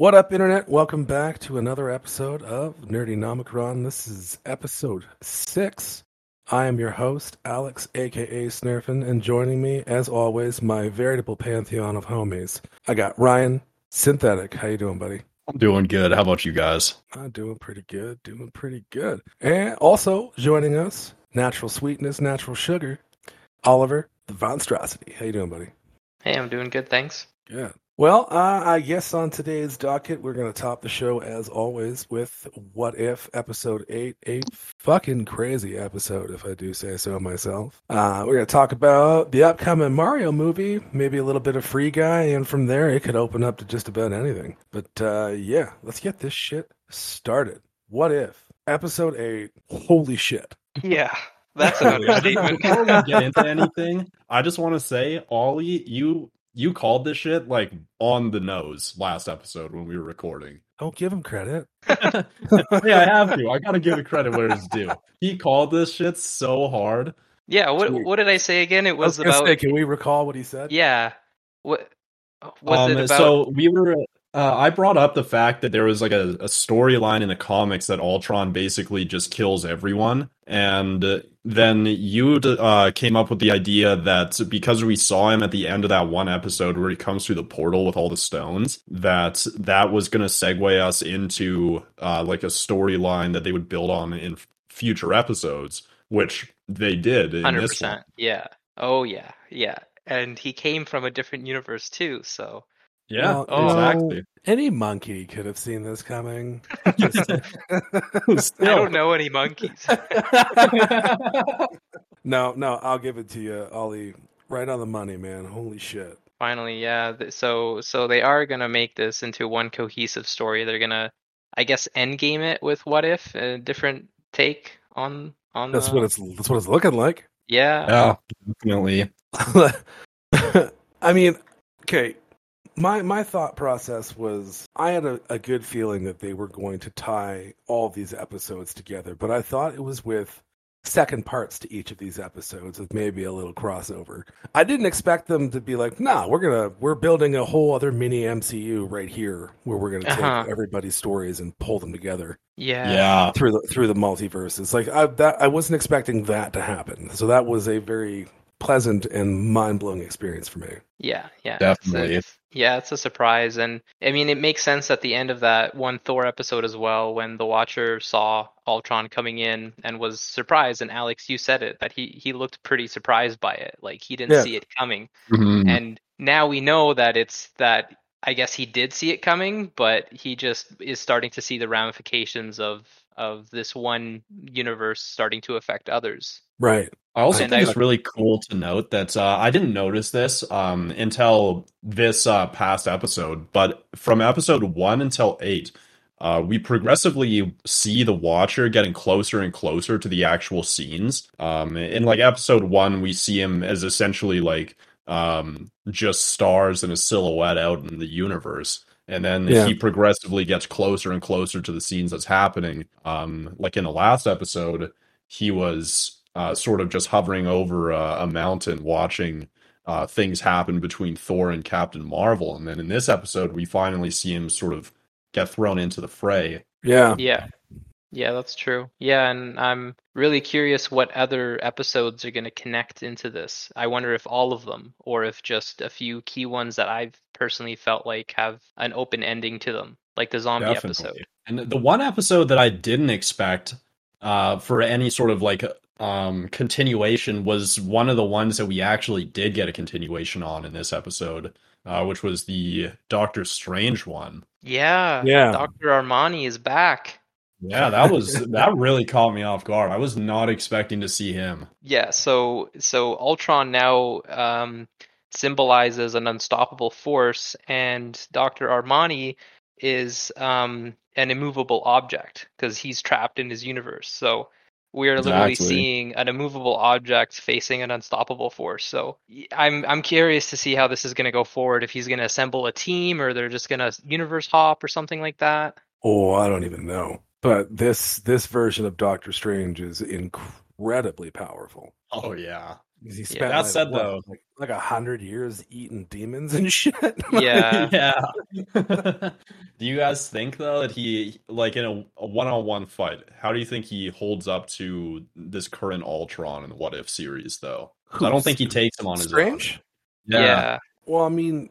What up, Internet? Welcome back to another episode of Nerdy Nomicron. This is episode six. I am your host, Alex, aka Snurfin, and joining me, as always, my veritable pantheon of homies. I got Ryan, Synthetic. How you doing, buddy? I'm doing good. How about you guys? I'm doing pretty good, doing pretty good. And also joining us, Natural Sweetness, Natural Sugar, Oliver, the Vonstrosity. How you doing, buddy? Hey, I'm doing good, thanks. Good. Well, uh, I guess on today's docket, we're going to top the show as always with What If Episode 8. A fucking crazy episode, if I do say so myself. Uh, we're going to talk about the upcoming Mario movie, maybe a little bit of Free Guy, and from there it could open up to just about anything. But uh, yeah, let's get this shit started. What If Episode 8. Holy shit. Yeah. That's an understatement. Before we get into anything, I just want to say, Ollie, you you called this shit like on the nose last episode when we were recording. Don't give him credit. yeah, I have to. I gotta give it credit where it's due. He called this shit so hard. Yeah, what what did I say again? It was was about say, can we recall what he said? Yeah. What was Um, it about? So we were. Uh, I brought up the fact that there was like a, a storyline in the comics that Ultron basically just kills everyone, and uh, then you uh, came up with the idea that because we saw him at the end of that one episode where he comes through the portal with all the stones, that that was going to segue us into uh, like a storyline that they would build on in future episodes, which they did. Hundred percent. Yeah. Oh yeah. Yeah. And he came from a different universe too, so Yeah, Well, oh, exactly. Any monkey could have seen this coming. I don't know any monkeys. no, no, I'll give it to you, Ollie. Right on the money, man. Holy shit. Finally, yeah. So so they are gonna make this into one cohesive story. They're gonna, I guess, end game it with what if a different take on on That's the, what it's. That's what it's looking like. yeah. Yeah, definitely. I mean, okay. My my thought process was I had a, a good feeling that they were going to tie all these episodes together, but I thought it was with second parts to each of these episodes with maybe a little crossover. I didn't expect them to be like, nah, we're gonna we're building a whole other mini MCU right here where we're gonna take Uh-huh. everybody's stories and pull them together Yeah. Yeah. through the through the multiverses. Like I that I wasn't expecting that to happen. So that was a very pleasant and mind blowing experience for me. Yeah, yeah, Definitely. It's, yeah, it's a surprise, and I mean, it makes sense at the end of that one Thor episode as well, when the Watcher saw Ultron coming in and was surprised. And Alex, you said it that he he looked pretty surprised by it, like he didn't Yeah. see it coming. Mhm. And now we know that it's that. I guess he did see it coming, but he just is starting to see the ramifications of of this one universe starting to affect others. Right. I also And think I- it's really cool to note that uh, I didn't notice this um, until this uh, past episode, but from episode one until eight, uh, we progressively see the Watcher getting closer and closer to the actual scenes. Um, in like episode one, we see him as essentially like um, just stars and a silhouette out in the universe. And then Yeah. he progressively gets closer and closer to the scenes that's happening. Um, like in the last episode, he was uh, sort of just hovering over a, a mountain watching uh, things happen between Thor and Captain Marvel. And then in this episode, we finally see him sort of get thrown into the fray. Yeah. Yeah. Yeah, that's true. Yeah, and I'm really curious what other episodes are going to connect into this. I wonder if all of them or if just a few key ones that I've personally felt like have an open ending to them, like the zombie episode. And the one episode that I didn't expect uh, for any sort of like um, continuation was one of the ones that we actually did get a continuation on in this episode, uh, which was the Doctor Strange one. Yeah. Yeah. Dr. Armani is back. Yeah, that was that really caught me off guard. I was not expecting to see him. Yeah, so so Ultron now um, symbolizes an unstoppable force, and Dr. Armani is um, an immovable object because he's trapped in his universe. So we are literally Exactly. seeing an immovable object facing an unstoppable force. So I'm I'm curious to see how this is going to go forward. If he's going to assemble a team, or they're just going to universe hop or something like that. Oh, I don't even know. But this this version of Doctor Strange is incredibly powerful. Oh yeah. He spent that like, said, what, though- like, like a hundred years eating demons and shit. Yeah. yeah. do you guys think though that he like in a, a one-on-one fight, how do you think he holds up to this current Ultron in the What If series though? I don't think he takes him on his Strange. own. Yeah. Well, I mean,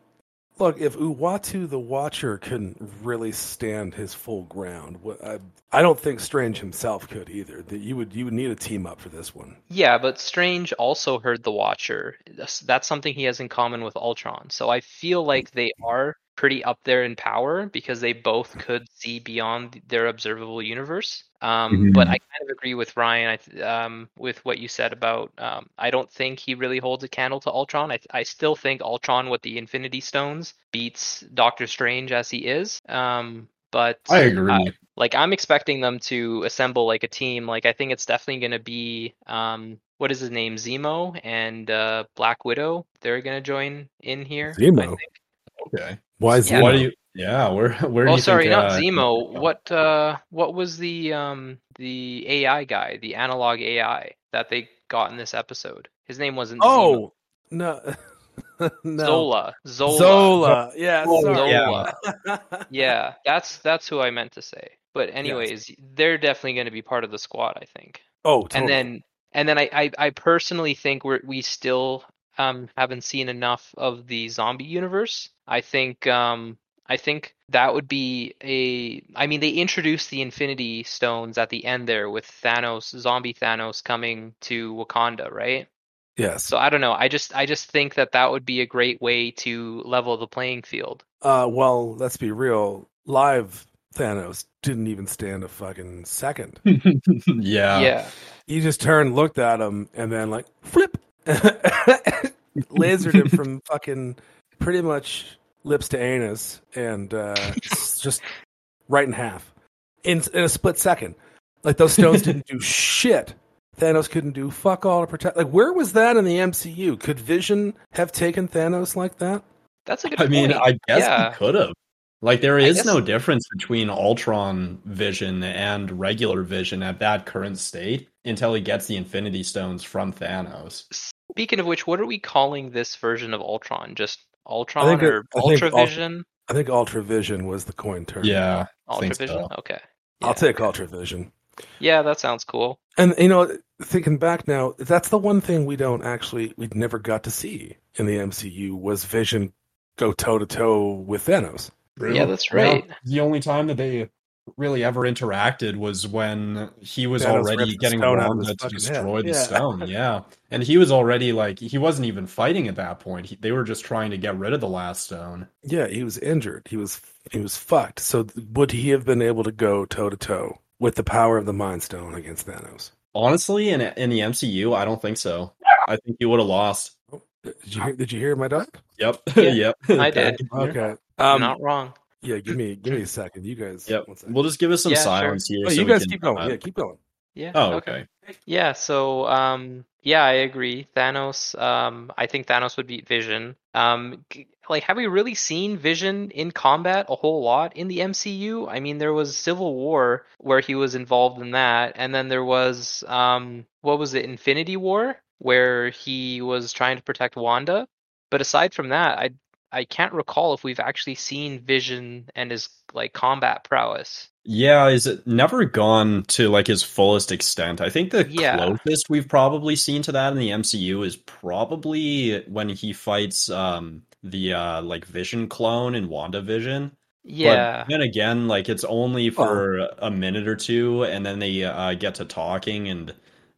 look, if Uatu the Watcher couldn't really stand his full ground, I, I don't think Strange himself could either. That you would you would need a team up for this one. Yeah, but Strange also heard the Watcher. That's, that's something he has in common with Ultron. So I feel like they are pretty up there in power because they both could see beyond their observable universe. Um, But I kind of agree with Ryan I um, with what you said about. Um, I don't think he really holds a candle to Ultron. I, I still think Ultron with the Infinity Stones beats Doctor Strange as he is. Um, but I agree. uh, like I'm expecting them to assemble like a team. Like I think it's definitely going to be um what is his name Zemo and uh Black Widow. They're going to join in here. I Zemo? think. okay. Why is Yeah. Why Zemo? do you yeah, where where do Oh, you sorry, think, not uh, Zemo. What uh what was the um the AI guy, the analog AI that they got in this episode? His name wasn't Zemo. Oh no, no. Zola. Zola. Zola. Yeah, Oh. Zola. Yeah, that's that's who I meant to say. But anyways, they're definitely going to be part of the squad, I think. oh, totally. and then and then I, I I personally think we're we still um haven't seen enough of the zombie universe. I think um I think that would be a I mean they introduced the Infinity Stones at the end there with Thanos zombie Thanos coming to Wakanda, right? yes. So I don't know. I just I just think that that would be a great way to level the playing field. Uh, well, let's be real. Live Thanos didn't even stand a fucking second. yeah. yeah. He just turned, looked at him, and then like flip, lasered him from fucking pretty much lips to anus, and uh, just right in half in in a split second. Like those stones didn't do shit. Thanos couldn't do fuck all to protect. Like where was that in the MCU? Could Vision have taken Thanos like that? That's a good I mean. I guess Yeah. he could have. Like, there is guess- no difference between Ultron Vision and regular Vision at that current state until he gets the Infinity Stones from Thanos. Speaking of which, what are we calling this version of Ultron? Just Ultron think it- or I think Ultra Ult- Vision? I think Ultra Vision was the coin term. Yeah, I Ultra Vision? so. Okay. I'll take okay. Ultra Vision. Yeah, that sounds cool. And you know, thinking back now, that's the one thing we don't actually we never got to see in the MCU was Vision go toe to toe with Thanos. Yeah, that's right. the only time that they really ever interacted was when he was Thanos already getting stone out Wanda to destroy head. the Yeah. stone. Yeah, and he was already like he wasn't even fighting at that point. He, they were just trying to get rid of the last stone. Yeah, he was injured. He was he was fucked. So would he have been able to go toe to toe with the power of the Mind Stone against Thanos? Honestly, in in the MCU, I don't think so. I think he would have lost. Did you hear, did you hear my dog? Yep. Yeah, yep. I did. Okay. You're Um, not wrong. Yeah, give me give me a second. You guys. Yep. one second. We'll just give us some Yeah, sure. silence here. Oh, so you guys can, keep going. uh, yeah, keep going. Yeah. Oh, okay. Yeah, so um yeah, I agree. Thanos um I think Thanos would beat Vision. Um like have we really seen Vision in combat a whole lot in the MCU? I mean, there was Civil War where he was involved in that, and then there was um what was it? Infinity War where he was trying to protect Wanda. But aside from that, I I can't recall if we've actually seen Vision and his like combat prowess. Yeah, is it never gone to like his fullest extent? I think the Yeah. closest we've probably seen to that in the MCU is probably when he fights um the uh like Vision clone in WandaVision. Yeah. But then again, like it's only for a minute or two, and then they uh, get to talking and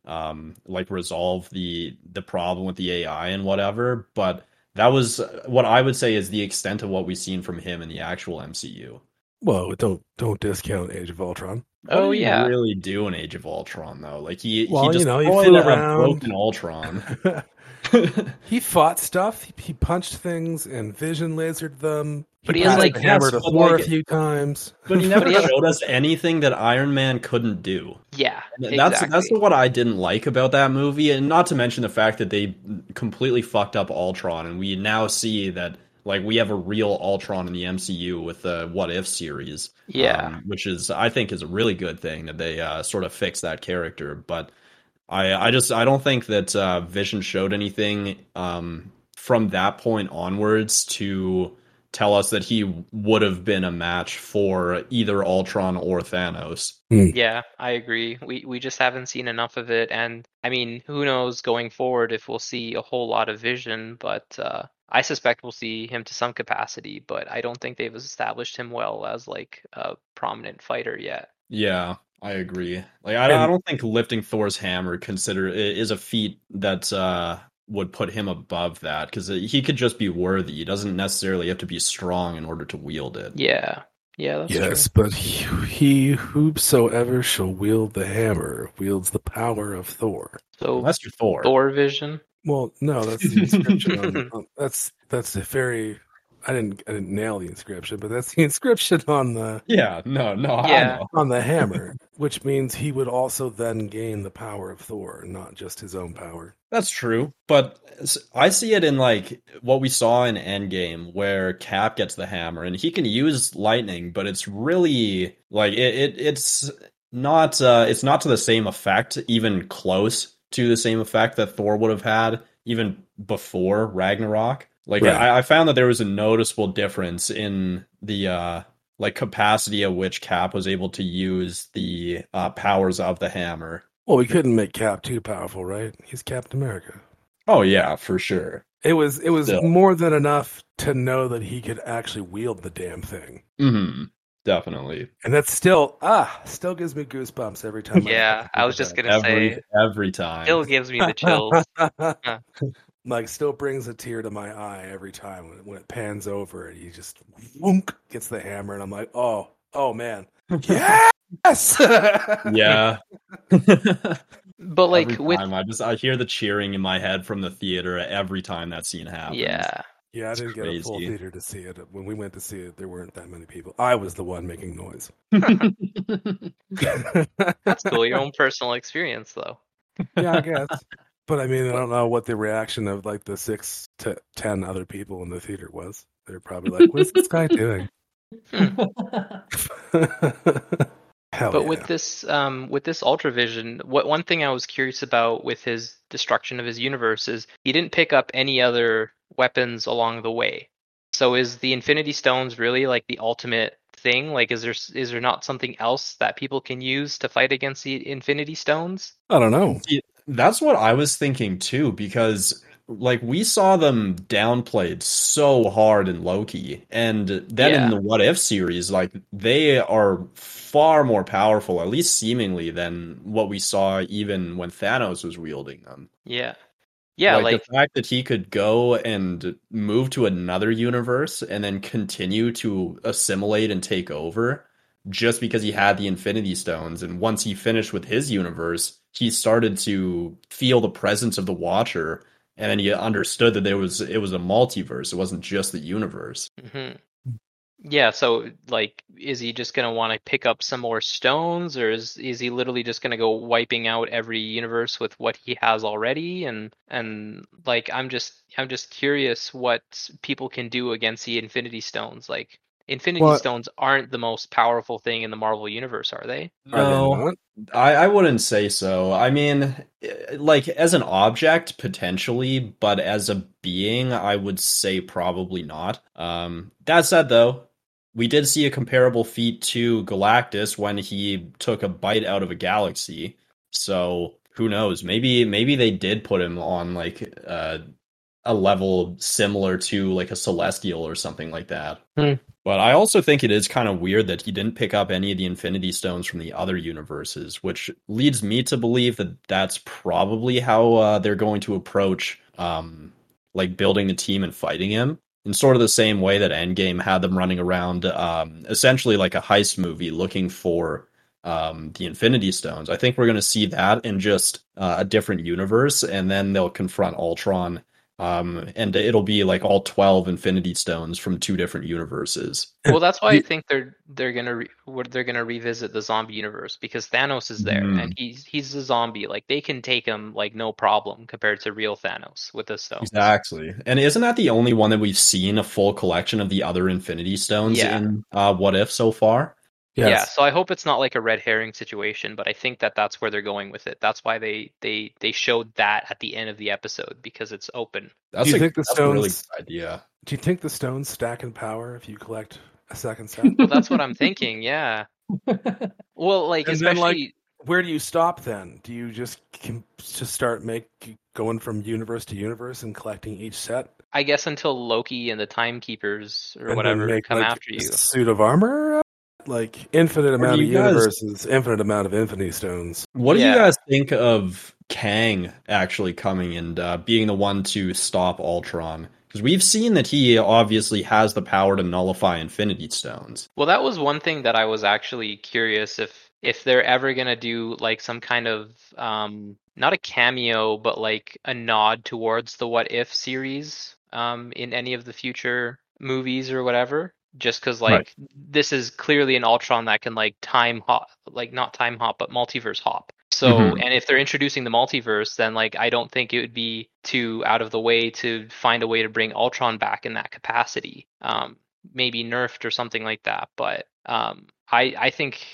um like resolve the the problem with the AI and whatever. But that was uh, what I would say is the extent of what we've seen from him in the actual MCU. Whoa! Don't don't discount Age of Ultron. Oh did yeah. really do an Age of Ultron though? Like he Well, he you just know, he flew a around. broken Ultron. he fought stuff. He, he punched things, and Vision lasered them. But he has, passed like, the hammer yes, to but, Thor like- a few times. but he never But he showed us anything that Iron Man couldn't do. Yeah. And That's exactly. that's what I didn't like about that movie, and not to mention the fact that they completely fucked up Ultron, and we now see that like we have a real Ultron in the MCU with the What If series. Yeah. um, which is I think is a really good thing that they uh, sort of fix that character. But I I just I don't think that uh, Vision showed anything um, from that point onwards to tell us that he would have been a match for either Ultron or Thanos. Yeah, I agree. We we just haven't seen enough of it, and I mean, who knows going forward if we'll see a whole lot of Vision, but uh, I suspect we'll see him to some capacity, but I don't think they've established him well as like a prominent fighter yet. Yeah, I agree. Like I, I don't think lifting Thor's hammer consider is a feat that uh, would put him above that because he could just be worthy. He doesn't necessarily have to be strong in order to wield it. Yeah. Yeah, that's yes, true. but he, he whosoever shall wield the hammer wields the power of Thor. So Unless you're Thor. Thor Vision. Well, no, that's the inscription. on, on- that's that's a very. I didn't I didn't nail the inscription, but that's the inscription on the Yeah, no, no, I Yeah. know. on the hammer, which means he would also then gain the power of Thor, not just his own power. That's true, but I see it in like what we saw in Endgame, where Cap gets the hammer and he can use lightning, but it's really like it, it it's not uh, it's not to the same effect, even close to the same effect that Thor would have had even before Ragnarok. Like Right. I, I found that there was a noticeable difference in the uh, like capacity at which Cap was able to use the uh, powers of the hammer. Well, we couldn't make Cap too powerful, right? He's Captain America. Oh yeah, for sure. It was it was Still. more than enough to know that he could actually wield the damn thing. hmm Definitely. And that's still ah, still gives me goosebumps every time. Yeah, I was just gonna Every say every time. still gives me the chills. about it. like still brings a tear to my eye every time when it, when it pans over and he just whoonk, gets the hammer and I'm like, oh, oh man, yes. yeah. But like every with time I just I hear the cheering in my head from the theater every time that scene happens. yeah, Yeah, I didn't get a full theater to see it. When we went to see it, there weren't that many people. I was the one making noise. that's cool. Your own personal experience, though. yeah, I guess. But I mean, I don't know what the reaction of like the six to ten other people in the theater was. They're probably like, "What's this guy doing?" Hell but yeah. with this um with this ultravision what one thing i was curious about with his destruction of his universe is he didn't pick up any other weapons along the way so is the infinity stones really like the ultimate thing like is there is there not something else that people can use to fight against the infinity stones I don't know. That's what I was thinking too, because like we saw them downplayed so hard in Loki, and then Yeah. in the What If series, like they are far more powerful, at least seemingly, than what we saw even when Thanos was wielding them. yeah yeah like, like, the fact that he could go and move to another universe and then continue to assimilate and take over just because he had the infinity stones and once he finished with his universe he started to feel the presence of the watcher and then he understood that there was it was a multiverse. It wasn't just the universe. Mhm. yeah so like is he just going to want to pick up some more stones or is is he literally just going to go wiping out every universe with what he has already? And and like i'm just i'm just curious what people can do against the infinity stones like infinity Well- stones aren't the most powerful thing in the marvel universe are they Are they no? I, I wouldn't say so. I mean, like as an object potentially, but as a being, I would say probably not. Um, that said, though, we did see a comparable feat to Galactus when he took a bite out of a galaxy. So who knows? Maybe maybe they did put him on like uh, a level similar to like a celestial or something like that. Hmm. But I also think it is kind of weird that he didn't pick up any of the Infinity Stones from the other universes, which leads me to believe that that's probably how uh, they're going to approach um, like building the team and fighting him in sort of the same way that Endgame had them running around, um, essentially like a heist movie looking for um, the Infinity Stones. I think we're going to see that in just uh, a different universe, and then they'll confront Ultron. Um, and it'll be like all 12 Infinity Stones from two different universes. well that's why i think they're they're gonna re- they're gonna revisit the zombie universe because thanos is there Mhm. and he's he's a zombie like they can take him like no problem compared to real thanos with the stones Exactly. And isn't that the only one that we've seen a full collection of the other Infinity Stones Yeah. in uh, What If so far? Yeah, so I hope it's not like a red herring situation, but I think that that's where they're going with it. That's why they they they showed that at the end of the episode because it's open. That's you a, think the that's a really stones- good idea. Do you think the stones stack in power if you collect a second set? Well, that's what I'm thinking. Yeah. Well, like And then, like, especially Where do you stop then? Do you just com- just start make going from universe to universe and collecting each set? I guess until Loki and the Timekeepers or and whatever make, come like, after a you. suit of armor? Like infinite amount of guys- universes, infinite amount of infinity stones. What do Yeah. you guys think of Kang actually coming and uh, being the one to stop Ultron? Because we've seen that he obviously has the power to nullify Infinity Stones. Well, that was one thing that I was actually curious if if they're ever gonna do like some kind of um not a cameo, but like a nod towards the What If series um in any of the future movies or whatever. Just because like Right. this is clearly an Ultron that can like time hop, like not time hop, but multiverse hop. So, Mhm. and if they're introducing the multiverse, then like I don't think it would be too out of the way to find a way to bring Ultron back in that capacity. Um, maybe nerfed or something like that. But um, I I think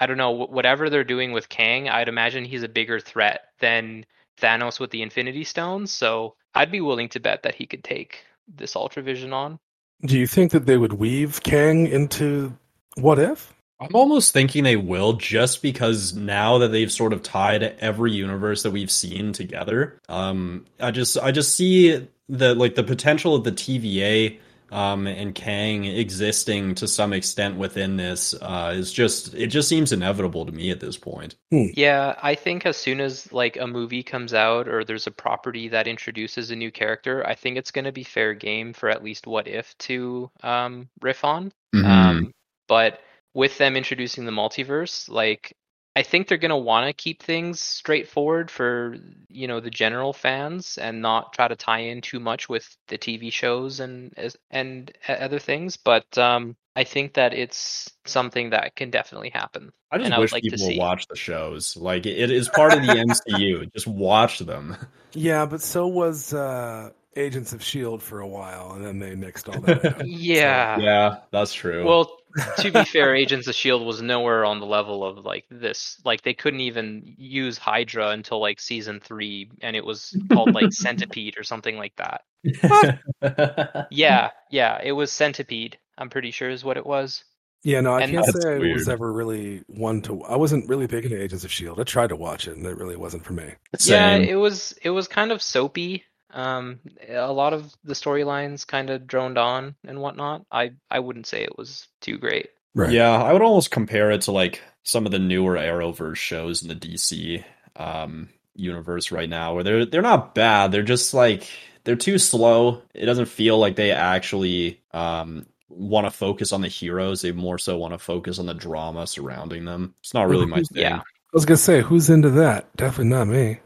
I don't know whatever they're doing with Kang. I'd imagine he's a bigger threat than Thanos with the Infinity Stones. So I'd be willing to bet that he could take this Ultra Vision on. Do you think that they would weave Kang into what if? I'm almost thinking they will just because now that they've sort of tied every universe that we've seen together. Um I just I just see the like the potential of the TVA um and Kang existing to some extent within this uh is just it just seems inevitable to me at this point. Yeah, I think as soon as like a movie comes out or there's a property that introduces a new character, I think it's going to be fair game for at least What If to um, riff on. Mm-hmm. Um, but with them introducing the multiverse, like I think they're gonna want to keep things straightforward for you know the general fans and not try to tie in too much with the TV shows and and other things. But um, I think that it's something that can definitely happen. I just and I wish like people see. would watch the shows. Like it is part of the MCU. Just watch them. Yeah, but so was uh, Agents of Shield for a while, and then they mixed all that. out. Yeah. Yeah, that's true. Well, to be fair, Agents of Shield was nowhere on the level of like this. Like they couldn't even use Hydra until like season three, and it was called like Centipede or something like that. Yeah, yeah, it was Centipede. I'm pretty sure is what it was. Yeah, no, I And- can't That's say I was ever really one to. I wasn't really big into Agents of Shield. I tried to watch it, and it really wasn't for me. Yeah, it was. It was kind of soapy. Um, a lot of the storylines kind of droned on and whatnot. I I wouldn't say it was too great. Right. Yeah, I would almost compare it to like some of the newer Arrowverse shows in the DC um, universe right now, where they're they're not bad. They're just like they're too slow. It doesn't feel like they actually um, want to focus on the heroes. They more so want to focus on the drama surrounding them. It's not really my thing. Yeah. I was gonna say, who's into that? Definitely not me.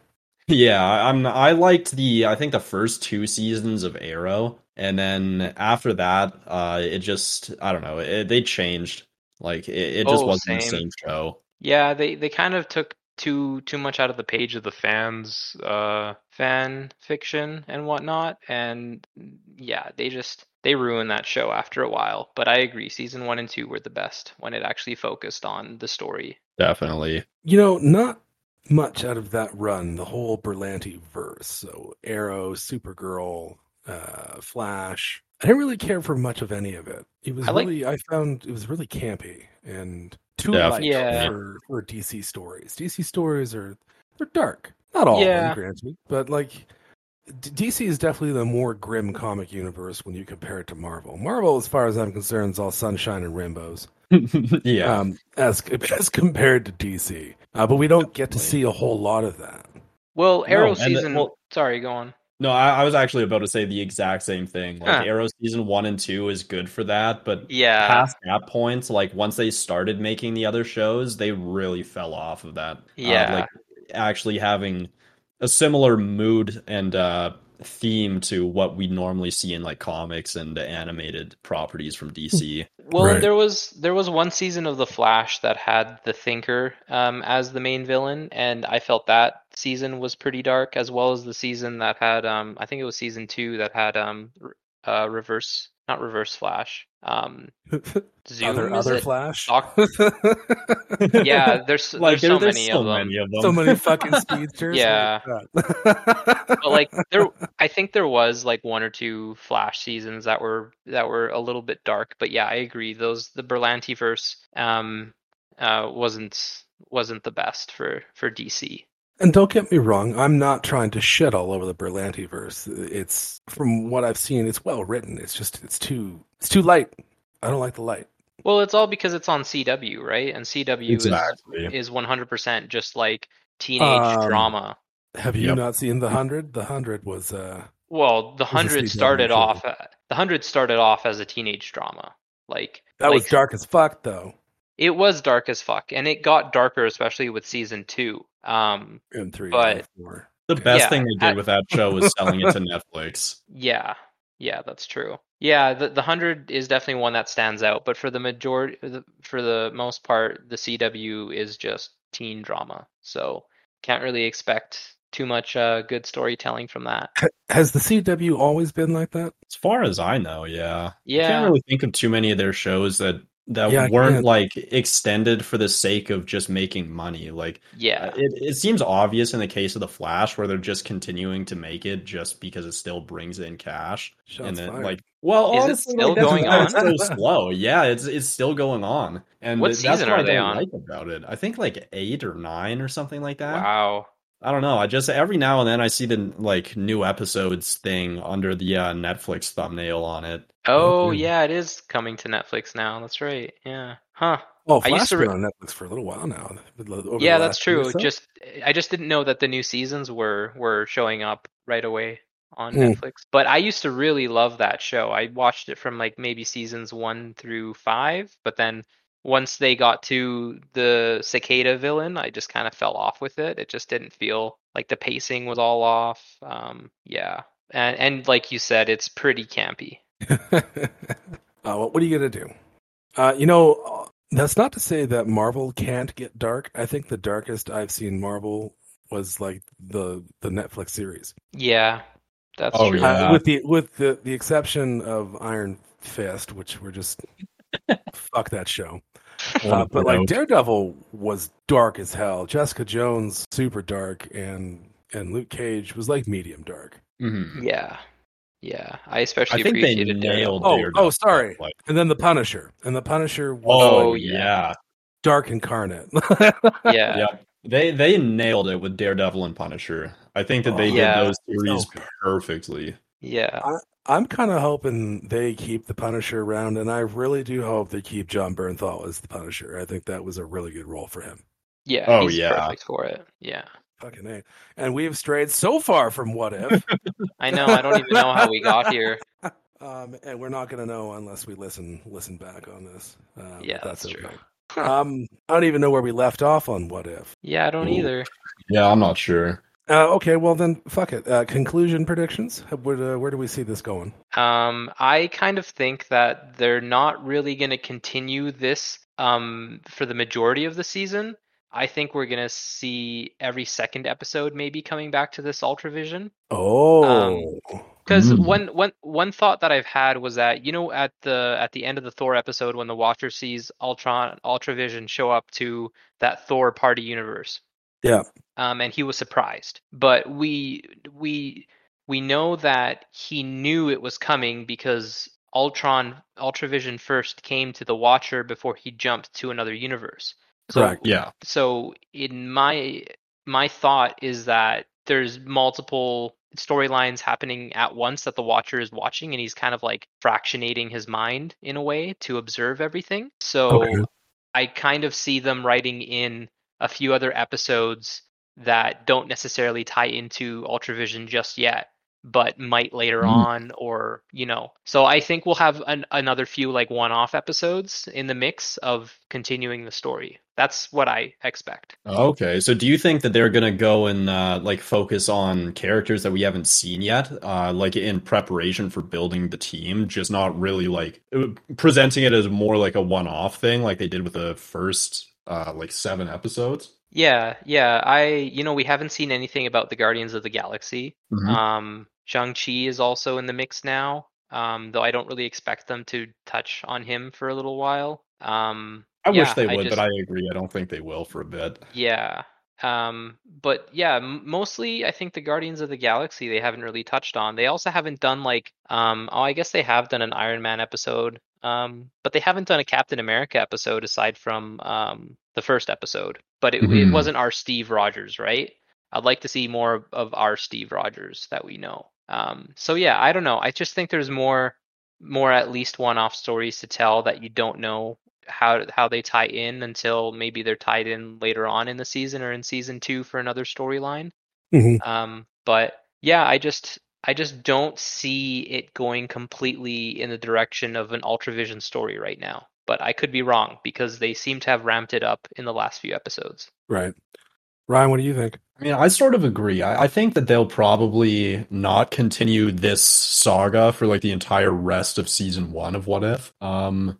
Yeah, I- I'm. I liked the. I think the first two seasons of Arrow, and then after that, uh, it just. I don't know. It, they changed. Like it, it just Oh, wasn't the same. same show. Yeah, they they kind of took too too much out of the page of the fans uh fan fiction and whatnot and yeah they just they ruined that show after a while but i agree season one and two were the best when it actually focused on the story Definitely. You know, not much out of that run. The whole Berlanti verse. So Arrow, Supergirl, uh, Flash. I didn't really care for much of any of it. It was I like- really. I found it was really campy and too Yeah. light Yeah. for for DC stories. DC stories are they're dark. Not all Yeah. of them, granted, but like DC is definitely the more grim comic universe when you compare it to Marvel. Marvel, as far as I'm concerned, is all sunshine and rainbows yeah. um, as as compared to DC. Uh, but we don't get to see a whole lot of that. well arrow and the- season well- sorry go on no, I, I was actually about to say the exact same thing. Like Huh. Arrow season one and two is good for that, but yeah past that point, like once they started making the other shows, they really fell off of that. Uh, Yeah. like actually having a similar mood and uh theme to what we normally see in like comics and animated properties from DC. Well, Right. there was there was one season of The Flash that had the Thinker um, as the main villain, and I felt that season was pretty dark, as well as the season that had um, I think it was season two that had um, R- uh, reverse, not reverse flash. Um, Zoom other other? Flash. Doc- yeah, there's like there's so there- many so of them. many of them. so many fucking speedsters. Yeah. but but like there i think there was like one or two flash seasons that were that were a little bit dark but yeah i agree those the berlanti verse um uh wasn't wasn't the best for for dc And don't get me wrong, I'm not trying to shit all over the Berlanti verse. It's from what I've seen, it's well written. It's just it's too it's too light. I don't like the light. well it's all because it's on cw right and cw exactly. is is 100% just like teenage Um, drama Have you Yep. not seen the hundred? The hundred was uh well the 100 started show. off uh, the 100 started off as a teenage drama like that was dark as fuck though. it was dark as fuck and it got darker especially with season two um In three, But- four. The best Yeah, thing they did I- with that show was selling it to Netflix. Yeah, yeah, that's true. Yeah, the the hundred is definitely one that stands out, but for the majority, for the most part, the CW is just teen drama, so can't really expect too much uh, good storytelling from that. Has the CW always been like that? As far as I know, yeah. I Yeah, can't really think of too many of their shows that that Yeah, weren't like extended for the sake of just making money. Like yeah, uh, it, it seems obvious in the case of the Flash where they're just continuing to make it just because it still brings in cash. Shots and then fired. like well Is it still like, going why it's on? so slow. Yeah, it's it's still going on. And What that's season what are I they don't on? like about it. I think like eight or nine or something like that. wow. I don't know. I just every now and then I see the like new episodes thing under the uh, Netflix thumbnail on it. Oh Okay. yeah, it is coming to Netflix now. That's right. Yeah. Huh. oh, I Flash used to been re- on Netflix for a little while now. over yeah, that's last year or true. so. Just I just didn't know that the new seasons were were showing up right away on Hmm. Netflix. But I used to really love that show. I watched it from like maybe seasons 1 through 5, but then once they got to the cicada villain, I just kind of fell off with it. It just didn't feel like the pacing was all off. Um yeah. And and like you said, it's pretty campy. uh, well, what are you gonna do? Uh, you know, uh, that's not to say that Marvel can't get dark. I think the darkest I've seen Marvel was like the the Netflix series, Yeah. That's Oh, true. yeah. uh, with the with the the exception of Iron Fist, which were just fuck that show. Uh, but like Daredevil was dark as hell. Jessica Jones super dark, and and Luke Cage was like medium dark. Mhm. Yeah. Yeah. I I especially think they appreciated nailed. Oh, Daredevil. oh, sorry. Like, And then the Punisher, and the Punisher was oh like yeah. yeah, dark incarnate. Yeah. yeah. They they nailed it with Daredevil and Punisher. I think that they Oh, yeah. did those series So perfectly. Yeah. I'm kind of hoping they keep the Punisher around, and I really do hope they keep Jon Bernthal as the Punisher. I think that was a really good role for him. Yeah. Oh, he's yeah. perfect for it. Yeah. Fucking a. And we've strayed so far from what if, I know. I don't even know how we got here. um, and we're not going to know unless we listen listen back on this. Uh, but Yeah, that's true. Um, I don't even know where we left off on what if. Yeah, I don't Ooh. either. Yeah, I'm not sure. Uh, okay, well then, fuck it. Uh, conclusion predictions. Where, uh, where do we see this going? Um, I kind of think that they're not really going to continue this um, for the majority of the season. I think we're going to see every second episode maybe coming back to this Ultravision. Oh, Because Mm. one one one thought that I've had was that you know at the at the end of the Thor episode when the Watcher sees Ultron Ultravision show up to that Thor party universe, yeah. um, and he was surprised. But we we we know that he knew it was coming because Ultron Ultravision first came to the Watcher before he jumped to another universe. So Correct. Yeah. so in my my thought is that there's multiple storylines happening at once that the watcher is watching and he's kind of like fractionating his mind in a way to observe everything so Okay. i kind of see them writing in a few other episodes that don't necessarily tie into ultravision just yet but might later Mm. on or you know. So i think we'll have an, another few like one-off episodes in the mix of continuing the story. That's what i expect. Okay, so do you think that they're gonna go and uh, like focus on characters that we haven't seen yet, uh, like in preparation for building the team, just not really like uh, presenting it as more like a one-off thing, like they did with the first uh, like seven episodes? Yeah, yeah. I, you know, we haven't seen anything about the Guardians of the Galaxy. Mhm. Um, Shang-Chi is also in the mix now. Um, though I don't really expect them to touch on him for a little while. Um, I yeah, wish they would, just, but I agree. I don't think they will for a bit. Yeah. Um, but yeah, m- mostly I think the Guardians of the Galaxy they haven't really touched on. They also haven't done like um oh I guess they have done an Iron Man episode. Um, but they haven't done a Captain America episode aside from um the first episode. But it, it Mhm. wasn't our Steve Rogers, right? I'd like to see more of our Steve Rogers that we know. Um, so yeah, I don't know. I just think there's more more at least one-off stories to tell that you don't know how how they tie in until maybe they're tied in later on in the season or in season two for another storyline. Mhm. Um, but yeah, I just I just don't see it going completely in the direction of an Ultravision story right now. But I could be wrong because they seem to have ramped it up in the last few episodes. Right. Ryan, what do you think? I mean, I sort of agree. I, I think that they'll probably not continue this saga for like the entire rest of season one of What If. Um,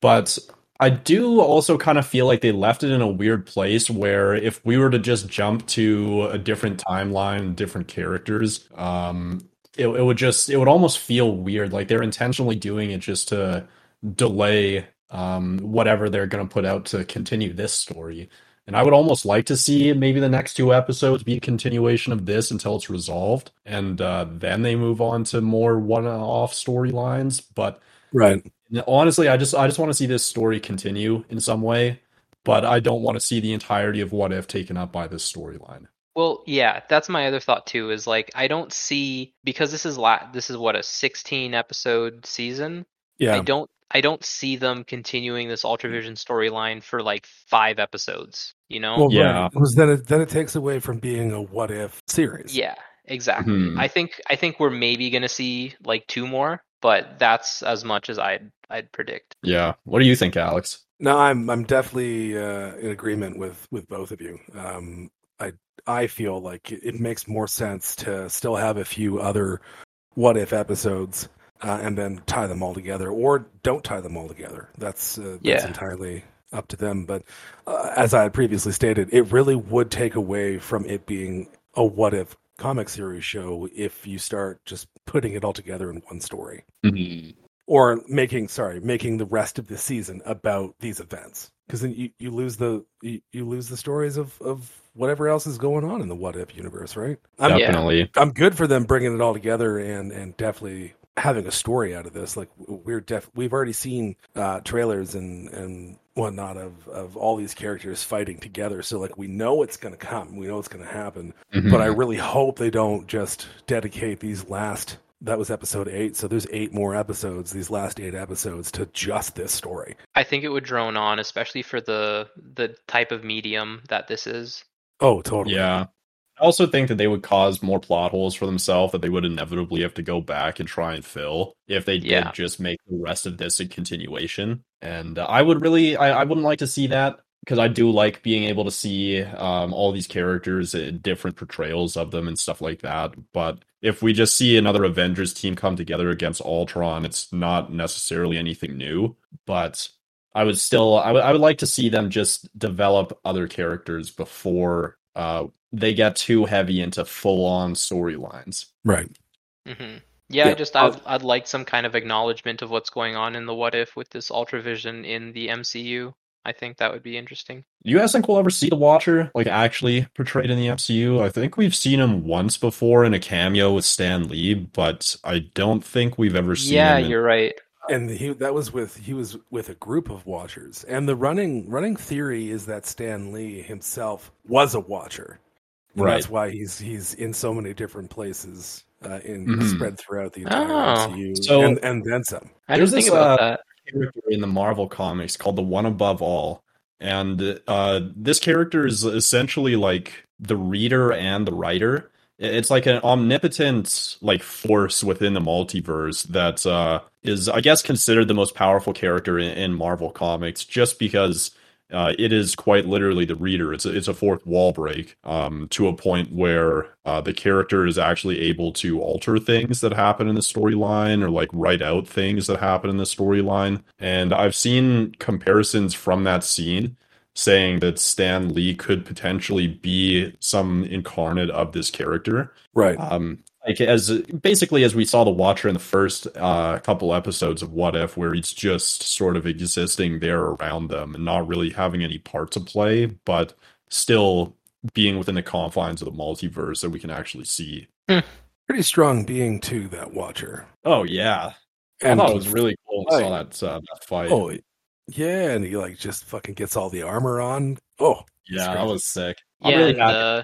but I do also kind of feel like they left it in a weird place where if we were to just jump to a different timeline, different characters, um, it, it would just it would almost feel weird. Like they're intentionally doing it just to delay um, whatever they're going to put out to continue this story. And I would almost like to see maybe the next two episodes be a continuation of this until it's resolved, and uh, then they move on to more one-off storylines. But Right. Honestly, I just I just want to see this story continue in some way, but I don't want to see the entirety of What If taken up by this storyline. Well, yeah, that's my other thought too. Is like I don't see because this is la- this is what a 16 episode season. Yeah. I don't I don't see them continuing this Ultravision storyline for like five episodes. You know? Well, Yeah. Because then it then it takes away from being a what if series. yeah, exactly. Mhm. I think I think we're maybe gonna see like two more, but that's as much as I'd I'd predict. Yeah. What do you think, Alex? No, I'm I'm definitely uh, in agreement with with both of you. Um, I I feel like it, it makes more sense to still have a few other what if episodes uh, and then tie them all together, or don't tie them all together. That's uh, that's Yeah. entirely up to them. But uh, as I had previously stated, it really would take away from it being a what if comic series show if you start just putting it all together in one story. Or making sorry making the rest of the season about these events. Because then you, you lose the you, you lose the stories of of whatever else is going on in the what if universe right? I'm Definitely. i'm good for them bringing it all together and and definitely having a story out of this. Like we're def we've already seen uh trailers and and whatnot of of all these characters fighting together so like we know it's gonna come we know it's gonna happen but I mm-hmm. really hope they don't just dedicate these last. That was episode eight, so there's eight more episodes. These last eight episodes to just this story. I think it would drone on, especially for the the type of medium that this is. Oh, totally. Yeah. I also think that they would cause more plot holes for themselves that they would inevitably have to go back and try and fill if they did just make the rest of this a continuation. And uh, I would really, I, I wouldn't like to see that because I do like being able to see um, all these characters, uh, different portrayals of them and stuff like that. But if we just see another Avengers team come together against Ultron, it's not necessarily anything new. But I would still, I would, I would like to see them just develop other characters before uh, they get too heavy into full on storylines. Right. Mm-hmm. Yeah, Yeah, just I'll- I'd, I'd like some kind of acknowledgement of what's going on in the what if with this Ultravision in the MCU. I think that would be interesting. Do you guys think we'll ever see the Watcher like actually portrayed in the MCU? I think we've seen him once before in a cameo with Stan Lee, but I don't think we've ever seen Yeah, him. in- you're right. And he that was with he was with a group of watchers. And the running running theory is that Stan Lee himself was a watcher. And Right. That's why he's he's in so many different places uh, in Mhm. spread throughout the entire Oh. MCU. So- and, and then some. I There's didn't think this, about uh, that. character in the Marvel comics called the One Above All. And uh, this character is essentially like the reader and the writer. It's like an omnipotent like force within the multiverse that uh, is, I guess, considered the most powerful character in, in Marvel comics, just because uh, it is quite literally the reader. It's a, it's a fourth wall break um, to a point where uh, the character is actually able to alter things that happen in the storyline or like write out things that happen in the storyline. And I've seen comparisons from that scene saying that Stan Lee could potentially be some incarnate of this character. Right. Um, like as basically as we saw the Watcher in the first uh, couple episodes of What If, where he's just sort of existing there around them and not really having any part to play, but still being within the confines of the multiverse that we can actually see. Pretty strong being too, that Watcher. Oh yeah, And I thought it was really cool. I saw that uh, that fight. Oh, yeah, and he like just fucking gets all the armor on. Oh, yeah, that was sick. I'm Yeah, really and, happy uh,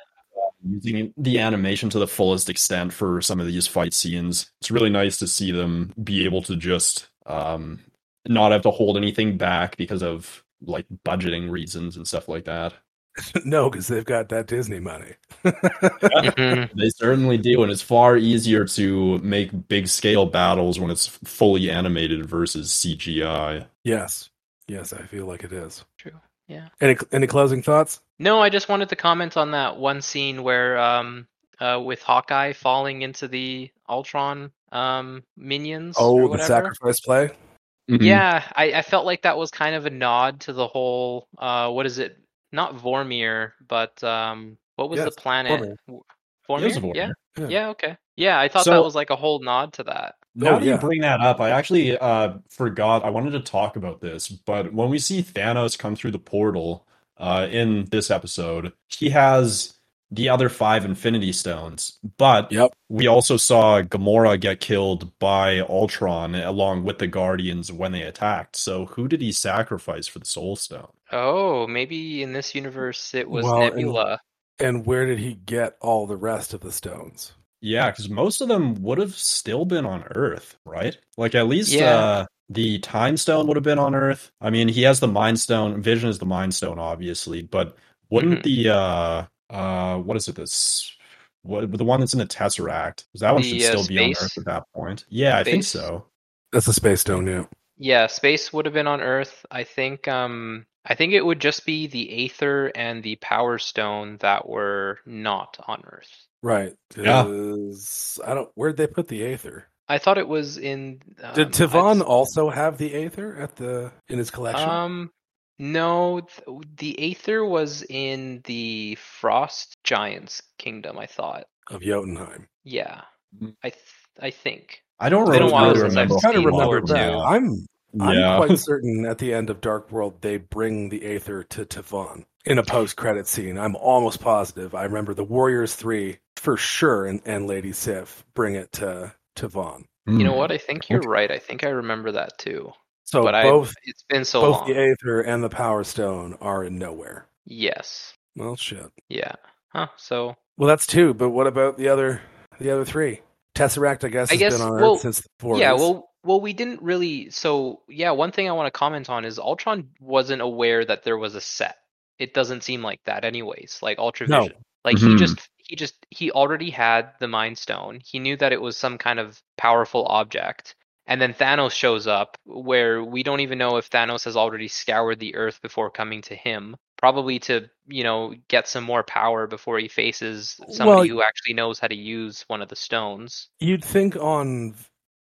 using the animation to the fullest extent for some of these fight scenes. It's really nice to see them be able to just um, not have to hold anything back because of like budgeting reasons and stuff like that. no, because they've got that Disney money. mhm. They certainly do, and it's far easier to make big scale battles when it's fully animated versus CGI. yes, yes, I feel like it is. True. Yeah. Any any closing thoughts? No, I just wanted to comment on that one scene where um uh with Hawkeye falling into the Ultron um minions. Oh, the sacrifice play. Mhm. Yeah, I, I felt like that was kind of a nod to the whole uh what is it? Not Vormir, but um what was Yes, the planet? Vormir. W- It was a Vormir? Yeah. Yeah. Yeah, okay. Yeah, I thought So- that was like a whole nod to that. Now Oh, that yeah. you bring that up, I actually uh, forgot. I wanted to talk about this, but when we see Thanos come through the portal uh, in this episode, he has the other five Infinity Stones. But Yep. we also saw Gamora get killed by Ultron along with the Guardians when they attacked. So who did he sacrifice for the Soul Stone? Oh, maybe in this universe it was Well, and- Nebula. And where did he get all the rest of the stones? Yeah, because most of them would have still been on Earth, right? Like at least Yeah. uh the Time Stone would have been on Earth. I mean, he has the Mind Stone. Vision is the Mind Stone, obviously, but wouldn't Mhm. the uh uh what is it? This what the one that's in the Tesseract? 'Cause that one The, should uh, still be on Earth at that point. Yeah, I think so. That's a space stone, yeah. Yeah, space would have been on Earth. I think um I think it would just be the Aether and the Power Stone that were not on Earth. Right. Yeah. 'Cause I don't. Where'd they put the Aether? I thought it was in Did um, Tivan also have the Aether at the in his collection? Um no, th- the Aether was in the Frost Giants kingdom, I thought. of Jotunheim. Yeah. Mhm. I th- I think. I don't It's been a really while remember. I've I kind of seen remember Lord that. two. I'm I'm quite certain at the end of Dark World they bring the Aether to Tivan in a post-credit scene. I'm almost positive. I remember the Warriors Three for sure, and, and Lady Sif bring it to Tivan. You know Hmm. what? I think you're right. I think I remember that too. So but both I it's been so both long. the Aether and the Power Stone are in nowhere. Yes. Well, shit. Yeah. Huh. So Well, that's two. But what about the other the other three? Tesseract, I guess, I has guess- been on well, Earth since the 40s. Yeah, well, well, we didn't really. So, yeah, one thing I want to comment on is Ultron wasn't aware that there was a set. It doesn't seem like that, anyways. Like Ultravision, No. like he Mhm. just, he just, he already had the Mind Stone. He knew that it was some kind of powerful object, and then Thanos shows up, where we don't even know if Thanos has already scoured the Earth before coming to him. Probably to, you know, get some more power before he faces somebody Well- who actually knows how to use one of the stones. You'd think on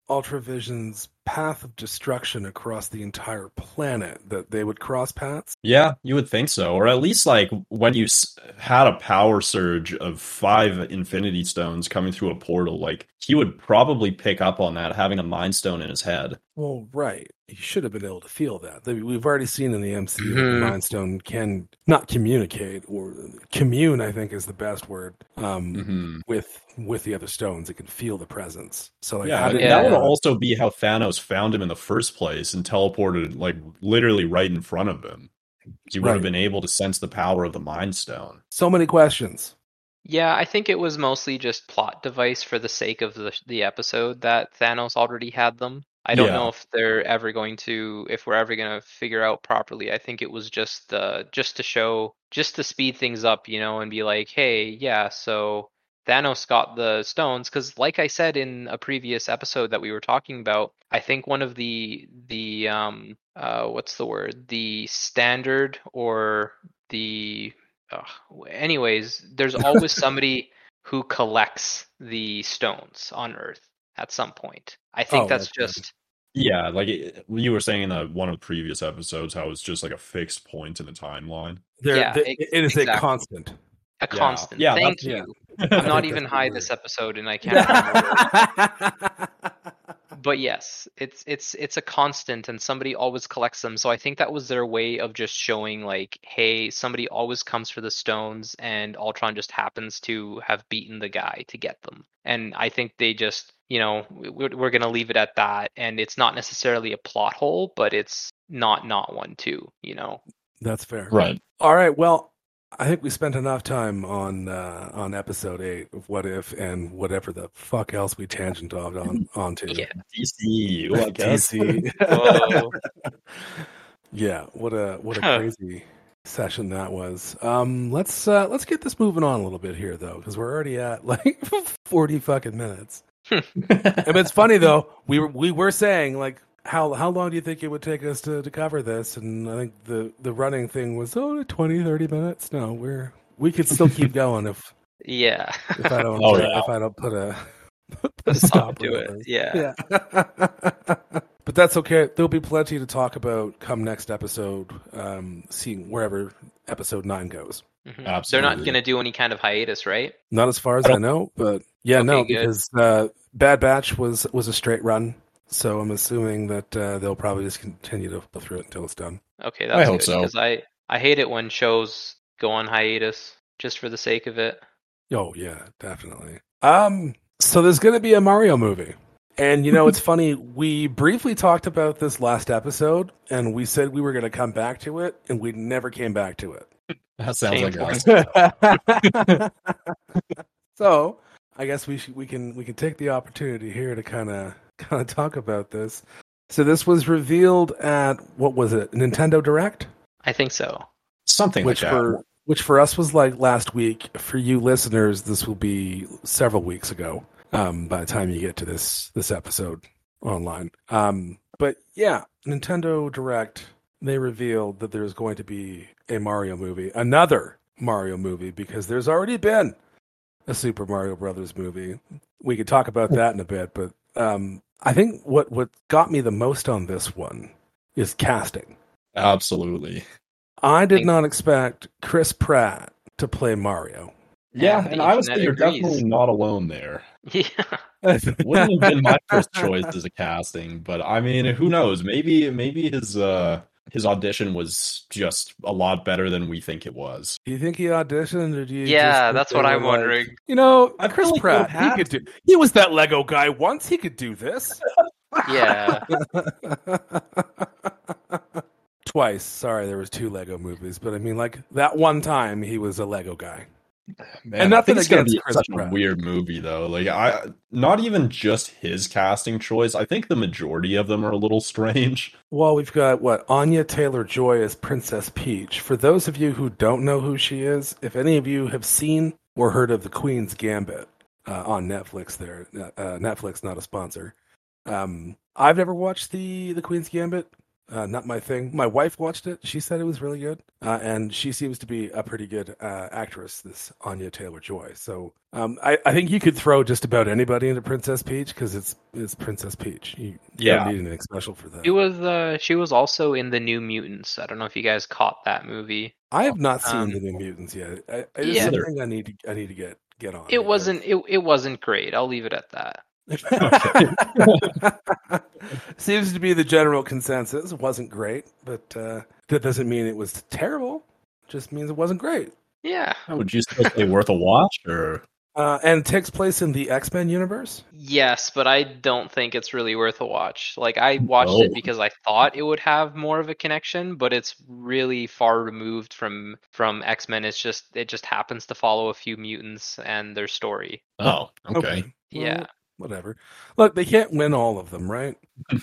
Ultravision's path of destruction across the entire planet that they would cross paths. Yeah, you would think so, or at least like when you s- had a power surge of five Infinity Stones coming through a portal, like he would probably pick up on that, having a Mind Stone in his head. Well, right. He should have been able to feel that. We've already seen in the MCU that Mhm. the Mind Stone can not communicate or commune. I think is the best word. Um, Mm-hmm. with with the other stones, it can feel the presence. So like, Yeah, how did Yeah. that would also be how Thanos found him in the first place and teleported like literally right in front of him. He would Right. have been able to sense the power of the Mind Stone. so many questions. Yeah, I think it was mostly just plot device for the sake of the the episode that Thanos already had them. I don't Yeah. know if they're ever going to if we're ever going to figure out properly. I think it was just the just to show just to speed things up, you know, and be like, "Hey, yeah, so Thanos got the stones cuz like I said in a previous episode that we were talking about, I think one of the the um uh what's the word? The standard or the ugh, anyways, there's always somebody who collects the stones on Earth at some point. I think Oh, that's okay. just Yeah, like it, you were saying in the, one of the previous episodes, how it's just like a fixed point in the timeline. There, Yeah, the- ex- it is a constant. a constant. yeah, Thank that's- you. I'm not even high this episode, and I can't. remember. but yes, it's it's it's a constant, and somebody always collects them. So I think that was their way of just showing, like, hey, somebody always comes for the stones, and Ultron just happens to have beaten the guy to get them. And I think they just, you know, we're, we're gonna leave it at that. And it's not necessarily a plot hole, but it's not not one too. You know. That's fair. Right. All right. Well, I think we spent enough time on uh, on episode eight of What If and whatever the fuck else we tangent off on onto. Yeah. DCU, I guess. DC. Whoa. yeah. What a what a Huh. crazy session that was. Um, let's uh, let's get this moving on a little bit here though, because we're already at like forty fucking minutes. And it's funny though. We were we were saying like how how long do you think it would take us to, to cover this? And I think the the running thing was oh 20, 30 minutes. No, we're we could still keep going if yeah. if I don't Oh, put, yeah. if I don't put a, put A a stop stop to it. Yeah. Yeah. but that's okay. There'll be plenty to talk about come next episode. Um, seeing wherever episode nine goes. Mhm. They're not gonna do any kind of hiatus, right? Not as far as I I, know, but yeah, Okay, no, good. because uh, Bad Batch was was a straight run. So I'm assuming that uh, they'll probably just continue to go through it until it's done. Okay, I that's hope good so. because I I hate it when shows go on hiatus just for the sake of it. Oh yeah, definitely. Um, so there's going to be a Mario movie, and you know it's funny. We briefly talked about this last episode, and we said we were going to come back to it, and we never came back to it. That sounds like us. so I guess we should, we can we can take the opportunity here to kind of kind of talk about this. So this was revealed at what was it? Nintendo Direct, I think so. Something which like that. for which for us was like last week. For you listeners, this will be several weeks ago. Um, by the time you get to this this episode online. Um, but yeah, Nintendo Direct. They revealed that there's going to be a Mario movie, another Mario movie, because there's already been a Super Mario Brothers movie. We could talk about that in a bit, but um, I think what what got me the most on this one is casting. Absolutely. I did not expect Chris Pratt to play Mario. Yeah, Yeah, and I would say you're agrees. definitely not alone there. Yeah. Wouldn't have been my first choice as a casting, but I mean, who knows? Maybe maybe his uh his audition was just a lot better than we think it was. Do you think he auditioned, or do you? Yeah, that's what I'm like, wondering. You know, I feel Chris like Pratt, he could do. He was that Lego guy once. He could do this. Yeah. Twice. Sorry, there was two Lego movies, but I mean, like that one time he was a Lego guy. Man, And I nothing it's gonna against be Chris such Pratt. a weird movie though. Like I not even just his casting choice. I think the majority of them are a little strange. Well, we've got what Anya Taylor Joy as Princess Peach. For those of you who don't know who she is, if any of you have seen or heard of The Queen's Gambit uh, on Netflix, there, uh, Netflix not a sponsor. Um, I've never watched the the Queen's Gambit. Uh, not my thing. My wife watched it. She said it was really good, uh, and she seems to be a pretty good uh, actress. This Anya Taylor Joy. So um, I, I think you could throw just about anybody into Princess Peach because it's it's Princess Peach. You, you Yeah. don't need anything special for that. She was uh she was also in the New Mutants. I don't know if you guys caught that movie. I have not seen Um, the New Mutants yet. I, I, it's Yeah. something I need to I need to get get on. It wasn't it, it wasn't great. I'll leave it at that. Seems to be the general consensus. It wasn't great, but uh, that doesn't mean it was terrible. Just means it wasn't great. Yeah. Would you still say worth a watch or Uh, and it takes place in the X Men universe. Yes, but I don't think it's really worth a watch. Like I watched it because I thought it would have more of a connection, but it's really far removed from from X-Men. It's just it just happens to follow a few mutants and their story. Oh, okay. Well, Yeah. Whatever. Look, they can't win all of them, right?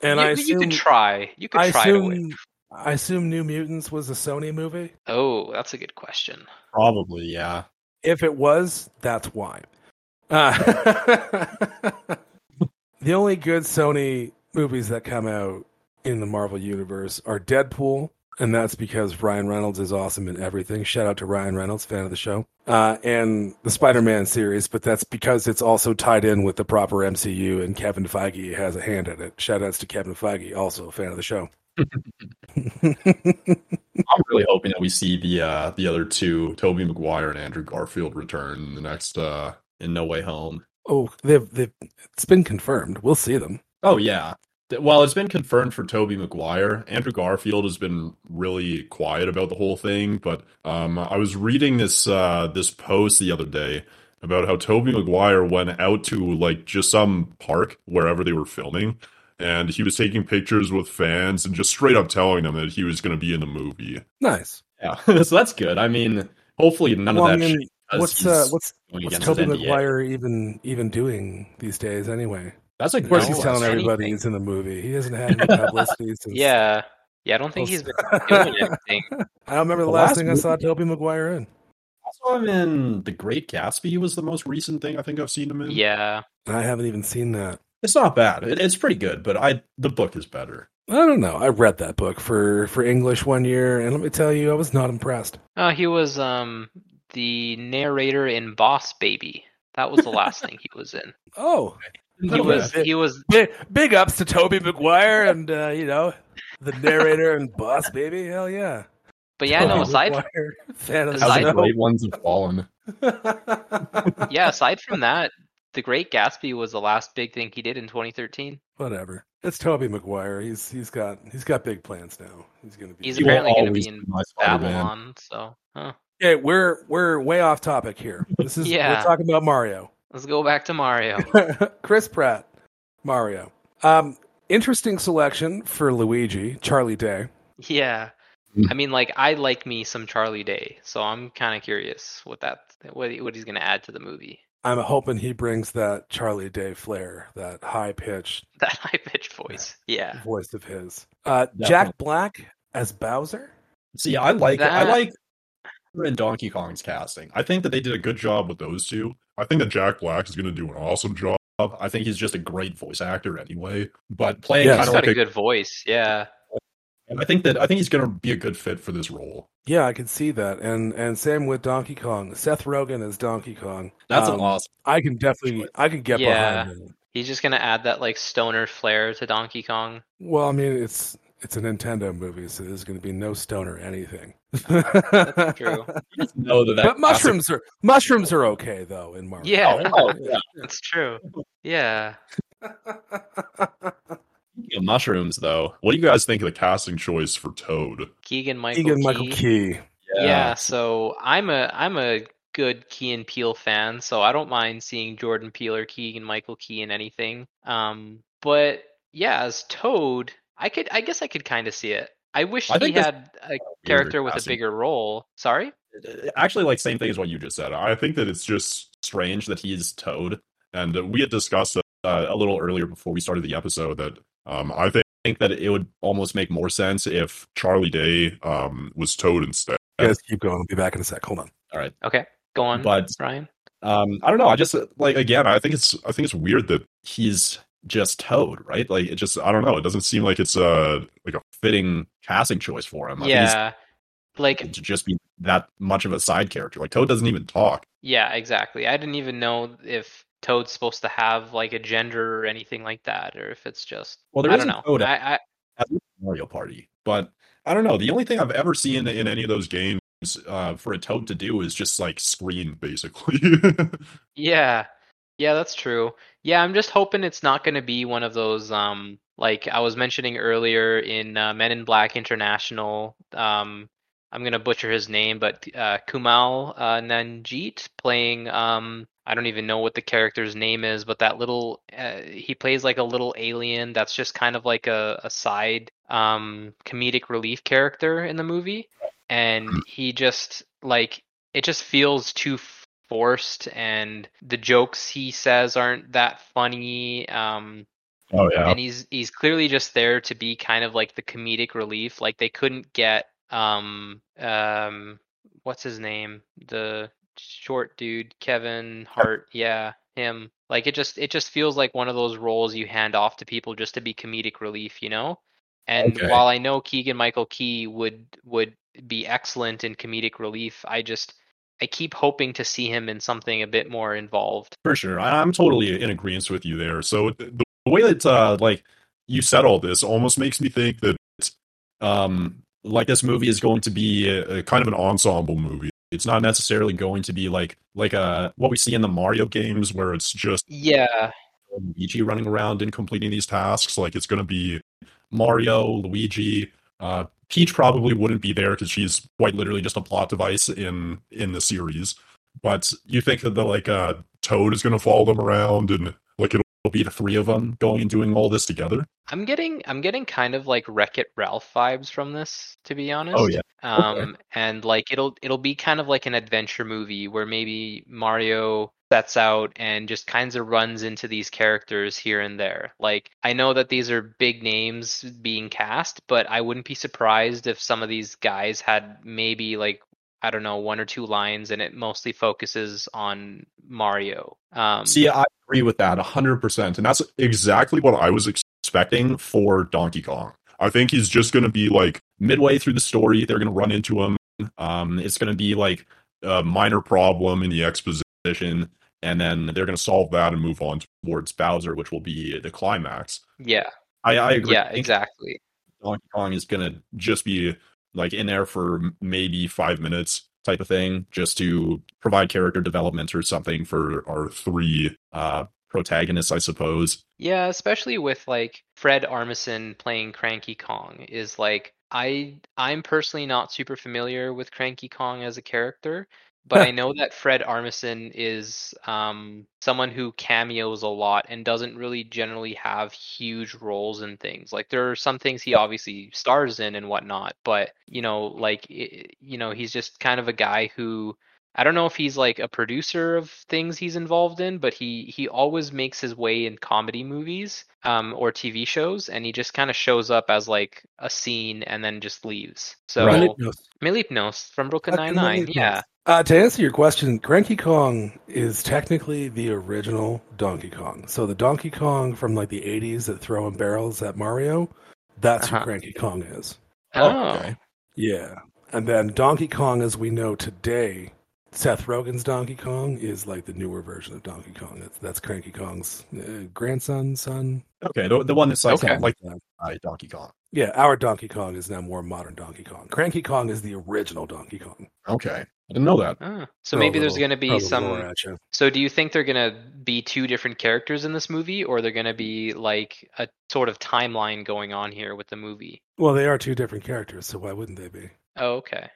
And you, I you can try. You can I try to win. assume I assume New Mutants was a Sony movie. Oh, that's a good question. Probably, yeah. If it was, that's why. Uh, the only good Sony movies that come out in the Marvel universe are Deadpool, and that's because Ryan Reynolds is awesome in everything. Shout out to Ryan Reynolds, fan of the show, uh, and the Spider-Man series, but that's because it's also tied in with the proper MCU, and Kevin Feige has a hand in it. Shout outs to Kevin Feige, also a fan of the show. I'm really hoping that we see the uh the other two, Tobey Maguire and Andrew Garfield, return in the next uh in No Way Home. oh, they've they've it's been confirmed. We'll see them. Oh yeah. Well, it's been confirmed for Tobey Maguire. Andrew Garfield has been really quiet about the whole thing, but um, I was reading this uh, this post the other day about how Tobey Maguire went out to like just some park wherever they were filming, and he was taking pictures with fans and just straight up telling them that he was going to be in the movie. Nice. Yeah, so that's good. I mean, hopefully none Well, of that. mean, what's uh, what's what's Tobey. Maguire even even doing these days anyway? That's a Of course, good he's telling everybody anything. he's in the movie. He hasn't had any publicity since. Yeah. Yeah, I don't think he's been doing anything. I don't remember the The last last thing I saw Tobey Maguire in. I saw him in The Great Gatsby. Was the most recent thing I think I've seen him in. Yeah. I haven't even seen that. It's not bad. It, it's pretty good, but I the book is better. I don't know. I read that book for for English one year, and let me tell you, I was not impressed. Oh, he was um the narrator in Boss Baby. That was the last thing he was in. Oh, He Okay. was he was big, big ups to Tobey Maguire and uh, you know the narrator and boss baby. Hell yeah! but yeah, no, Tobey aside Maguire, fan aside- How the show. great ones have fallen. yeah, aside from that, The Great Gatsby was the last big thing he did in 2013. Whatever. It's Tobey Maguire. He's he's got he's got big plans now. He's gonna be. He's He apparently going to be in my Spider-Man. Babylon, so huh. Okay, we're we're way off topic here. This is Yeah. we're talking about Mario. Let's go back to Mario. Chris Pratt, Mario. Um, interesting selection for Luigi, Charlie Day. Yeah. Mm. I mean, like, I like me some Charlie Day, so I'm kind of curious what that what what he's going to add to the movie. I'm hoping he brings that Charlie Day flair, that high pitched That high pitched voice. Yeah. voice of his. Uh, Jack Black as Bowser. See, I like I like in Donkey Kong's casting. I think that they did a good job with those two. I think that Jack Black is going to do an awesome job. I think he's just a great voice actor anyway. But playing Yeah. He's kind of got like a good voice. Yeah. And I think that I think he's going to be a good fit for this role. Yeah, I can see that, and and same with Donkey Kong. Seth Rogen is Donkey Kong. That's Um, an awesome. I can definitely, I can get Yeah. behind it. He's just going to add that, like, stoner flair to Donkey Kong. Well, I mean, it's it's a Nintendo movie, so there's going to be no stoner anything. That's true. Know that that But mushrooms are mushrooms are okay though in Mario. Yeah. Oh, yeah. That's true. Yeah. Speaking mushrooms, though, what do you guys think of the casting choice for Toad? Keegan Michael Keegan Key. Michael Key. Yeah. so I'm a I'm a good Key and Peele fan, so I don't mind seeing Jordan Peele or Keegan Michael Key in anything. Um, but yeah, as Toad, I could I guess I could kind of see it. I wish I he had a character with a bigger role. Sorry. Actually, like same thing as what you just said. I think that it's just strange that he's Toad, and uh, we had discussed uh, a little earlier before we started the episode that um, I think, think that it would almost make more sense if Charlie Day um, was Toad instead. You guys keep going. I'll be back in a sec. Hold on. All right, Okay, go on, but Ryan. um, I don't know. I just uh, like again. I think it's I think it's weird that he's just Toad, right? Like it just I don't know. It doesn't seem like it's a like a fitting casting choice for him. I Yeah, like to just be that much of a side character. Like Toad doesn't even talk. yeah, exactly. I didn't even know if Toad's supposed to have like a gender or anything like that, or if it's just Well, there I don't a know. Toad I, I at the Mario Party. But I don't know. The only thing I've ever seen in any of those games uh, for a Toad to do is just like scream, basically. Yeah. Yeah, that's true. Yeah, I'm just hoping it's not going to be one of those um like I was mentioning earlier in uh, Men in Black International um I'm going to butcher his name but uh Kumal uh, Nanjit playing um I don't even know what the character's name is but that little uh, he plays like a little alien that's just kind of like a, a side um comedic relief character in the movie and he just like it just feels too forced and the jokes he says aren't that funny um oh yeah. and he's he's clearly just there to be kind of like the comedic relief like they couldn't get um um what's his name? The short dude Kevin Hart. Yeah him. Like it just it just feels like one of those roles you hand off to people just to be comedic relief you know? And Okay. while I know Keegan Michael Key would would be excellent in comedic relief I just I keep hoping to see him in something a bit more involved For sure. I'm totally in agreement with you there. So th- the way that uh like you said all this almost makes me think that um, like this movie is going to be a, a kind of an ensemble movie. It's not necessarily going to be like like a what we see in the Mario games where it's just Yeah, Luigi running around and completing these tasks. Like it's going to be Mario, Luigi. Uh, Peach probably wouldn't be there because she's quite literally just a plot device in in the series. But you think that the like uh, Toad is going to follow them around and like it'll be the three of them going and doing all this together? I'm getting I'm getting kind of like Wreck It Ralph vibes from this, to be honest. Oh yeah. Um, and like it'll it'll be kind of like an adventure movie where maybe Mario sets out and just kinds of runs into these characters here and there. Like I know that these are big names being cast, but I wouldn't be surprised if some of these guys had maybe like I don't know one or two lines, and it mostly focuses on Mario. Um, See, I agree with that 100%. And that's exactly what I was expecting for Donkey Kong. I think he's just going to be like midway through the story, they're going to run into him. Um, it's going to be like a minor problem in the exposition, and then they're going to solve that and move on towards Bowser, which will be the climax. yeah, I, I agree. yeah, exactly. Donkey Kong is going to just be like in there for maybe five minutes type of thing, just to provide character development or something for our three uh, protagonists, I suppose. Yeah, especially with like Fred Armisen playing Cranky Kong is like I I'm personally not super familiar with Cranky Kong as a character, but I know that Fred Armisen is um someone who cameos a lot and doesn't really generally have huge roles in things. Like there are some things he obviously stars in and whatnot, but you know, like i- you know, he's just kind of a guy who I don't know if he's like a producer of things he's involved in, but he he always makes his way in comedy movies um, or TV shows, and he just kind of shows up as like a scene and then just leaves. So Right. Mlepnos from Brooklyn Nine Nine, yeah, Uh, to answer your question, Cranky Kong is technically the original Donkey Kong. So the Donkey Kong from like the 80s that throwing barrels at Mario, that's Uh-huh. who Cranky Kong is. Oh, okay. Yeah. And then Donkey Kong as we know today, Seth Rogen's Donkey Kong is like the newer version of Donkey Kong. That's, that's Cranky Kong's uh, grandson, son. Okay, the, the one that's like, Okay. like uh, Donkey Kong. Yeah, our Donkey Kong is now more modern Donkey Kong. Cranky Kong is the original Donkey Kong. Okay, I didn't know that. oh. so Throw a maybe there's going to be a little lore some. So do you think they're going to be two different characters in this movie, or they're going to be like a sort of timeline going on here with the movie? Well, they are two different characters, so why wouldn't they be? Oh, okay.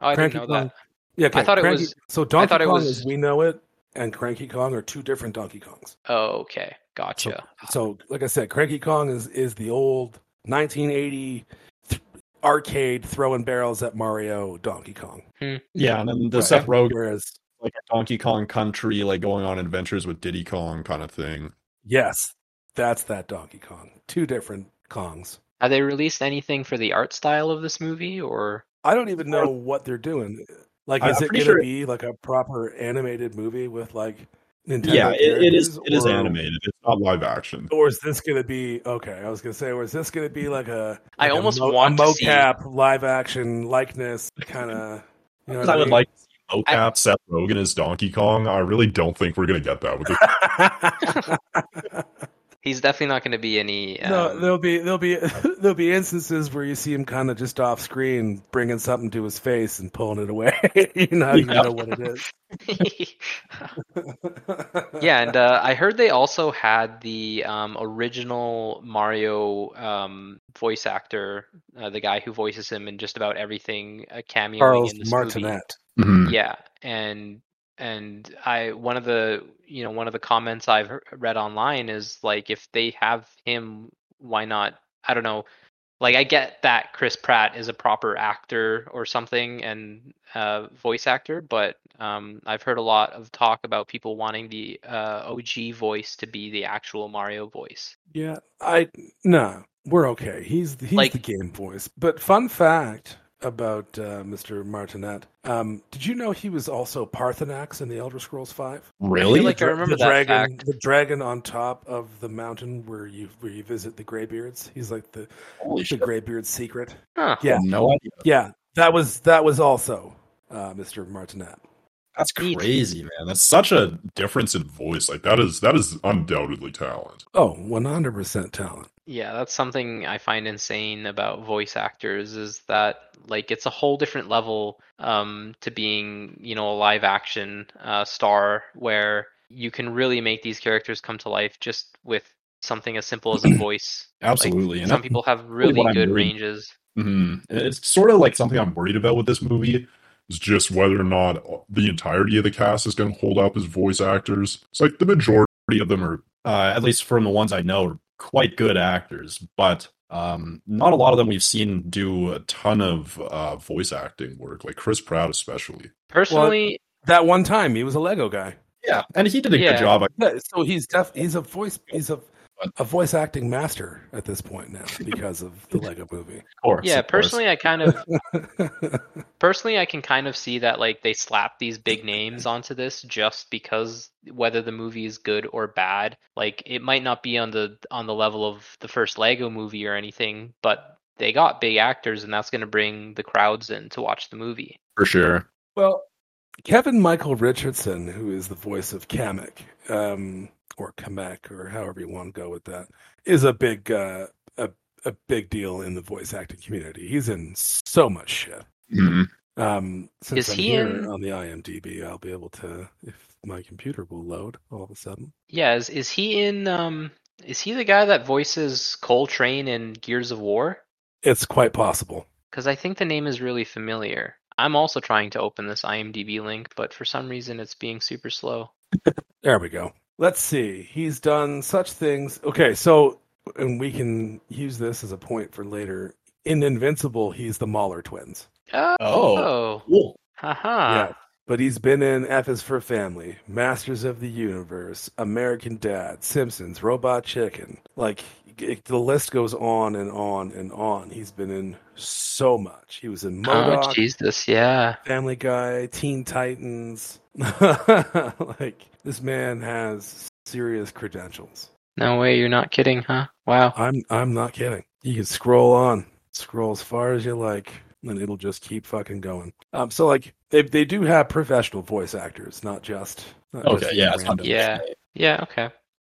Oh, I Cranky didn't know Kong- that. Yeah, okay. thought it was- so Donkey thought it Kong was- as we know it and Cranky Kong are two different Donkey Kongs. Oh, okay, gotcha. So, like I said, Cranky Kong is is the old 1980 th- arcade throwing barrels at Mario Donkey Kong. Hmm. Yeah, and then the Right. Seth Rogen Whereas, like a Donkey Kong Country, like going on adventures with Diddy Kong kind of thing. yes, that's that Donkey Kong. Two different Kongs. Have they released anything for the art style of this movie, or I don't even know what they're doing. Like, is I'm it going to sure- be like a proper animated movie with like Nintendo? yeah, it, it is. characters, It is or- animated. It's not live action. Or is this going to be okay? I was going to say, or is this going to be like a? I like a almost mo- want a to see- mocap live action likeness kind of. You know what I would mean? like to see mocap Seth Rogen as Donkey Kong. I really don't think we're gonna get that with the he's definitely not going to be any? Um, no, there'll be there'll be there'll be instances where you see him kind of just off screen, bringing something to his face and pulling it away. you know, you Yeah. know what it is. yeah, and uh, I heard they also had the um, original Mario um, voice actor, uh, the guy who voices him in just about everything, uh, cameoing Charles in this movie. Martinet. Mhm. Yeah, and and I one of the you know one of the comments I've read online is like if they have him, why not? I don't know. Like I get that Chris Pratt is a proper actor or something and uh, voice actor, but um, I've heard a lot of talk about people wanting the uh, OG voice to be the actual Mario voice. Yeah, I no, we're okay. He's he's Like- the game voice. But fun fact about uh, Mr. Martinet. Um, did you know he was also Paarthurnax in the Elder Scrolls Five? Really? like I remember the that dragon, fact. the dragon on top of the mountain where you where you visit the Greybeards. He's like the Holy the shit! Greybeard's secret. Huh. Yeah, No idea. yeah, that was that was also uh, Mr. Martinet. That's Neat. crazy, man. That's such a difference in voice. Like that is that is undoubtedly talent. Oh, 100% talent. Yeah, that's something I find insane about voice actors is that like it's a whole different level um, to being, you know, a live action uh, star where you can really make these characters come to life just with something as simple as a voice. Like, Absolutely. and some people have really really good worried- ranges. Mhm. It's sort of like something I'm worried about with this movie. Is just whether or not the entirety of the cast is going to hold up as voice actors. It's like the majority of them are, uh, at least from the ones I know, are quite good actors, but um, not a lot of them we've seen do a ton of uh, voice acting work, like Chris Pratt especially. Personally, That one time, he was a Lego guy. Yeah, and he did a Yeah. good job. Yeah, so he's def- he's a voice he's a a voice acting master at this point now because of the Lego movie. Of course, yeah, of course. personally I kind of personally i can kind of see that like they slap these big names onto this just because whether the movie is good or bad like it might not be on the on the level of the first lego movie or anything but they got big actors and that's going to bring the crowds in to watch the movie for sure. Well, Kevin Michael Richardson, who is the voice of Kamek, um, or Kamek, or however you want to go with that, is a big uh, a a big deal in the voice acting community. He's in so much shit. Mhm. Um, since Is I'm he here in- on the IMDb, I'll be able to if my computer will load all of a sudden. yeah is, is he in um is he the guy that voices coltrane in gears of war It's quite possible. because i think the name is really familiar i'm also trying to open this imdb link but for some reason it's being super slow There we go. Let's see. He's done such things. Okay, so and we can use this as a point for later. In Invincible, he's the Mauler twins. oh, Oh. Cool. haha yeah. But he's been in F is for Family, Masters of the Universe, American Dad, Simpsons, Robot Chicken. Like it, the list goes on and on and on. He's been in so much. He was in Oh, M.O.D.O.K., Jesus, yeah. Family Guy, Teen Titans. like this man has serious credentials. No way, you're not kidding, huh? Wow. I'm I'm not kidding. You can scroll on, scroll as far as you like, and it'll just keep fucking going. Um, so like they they do have professional voice actors, not just not Okay, just yeah, it's not random. Yeah. Yeah, okay.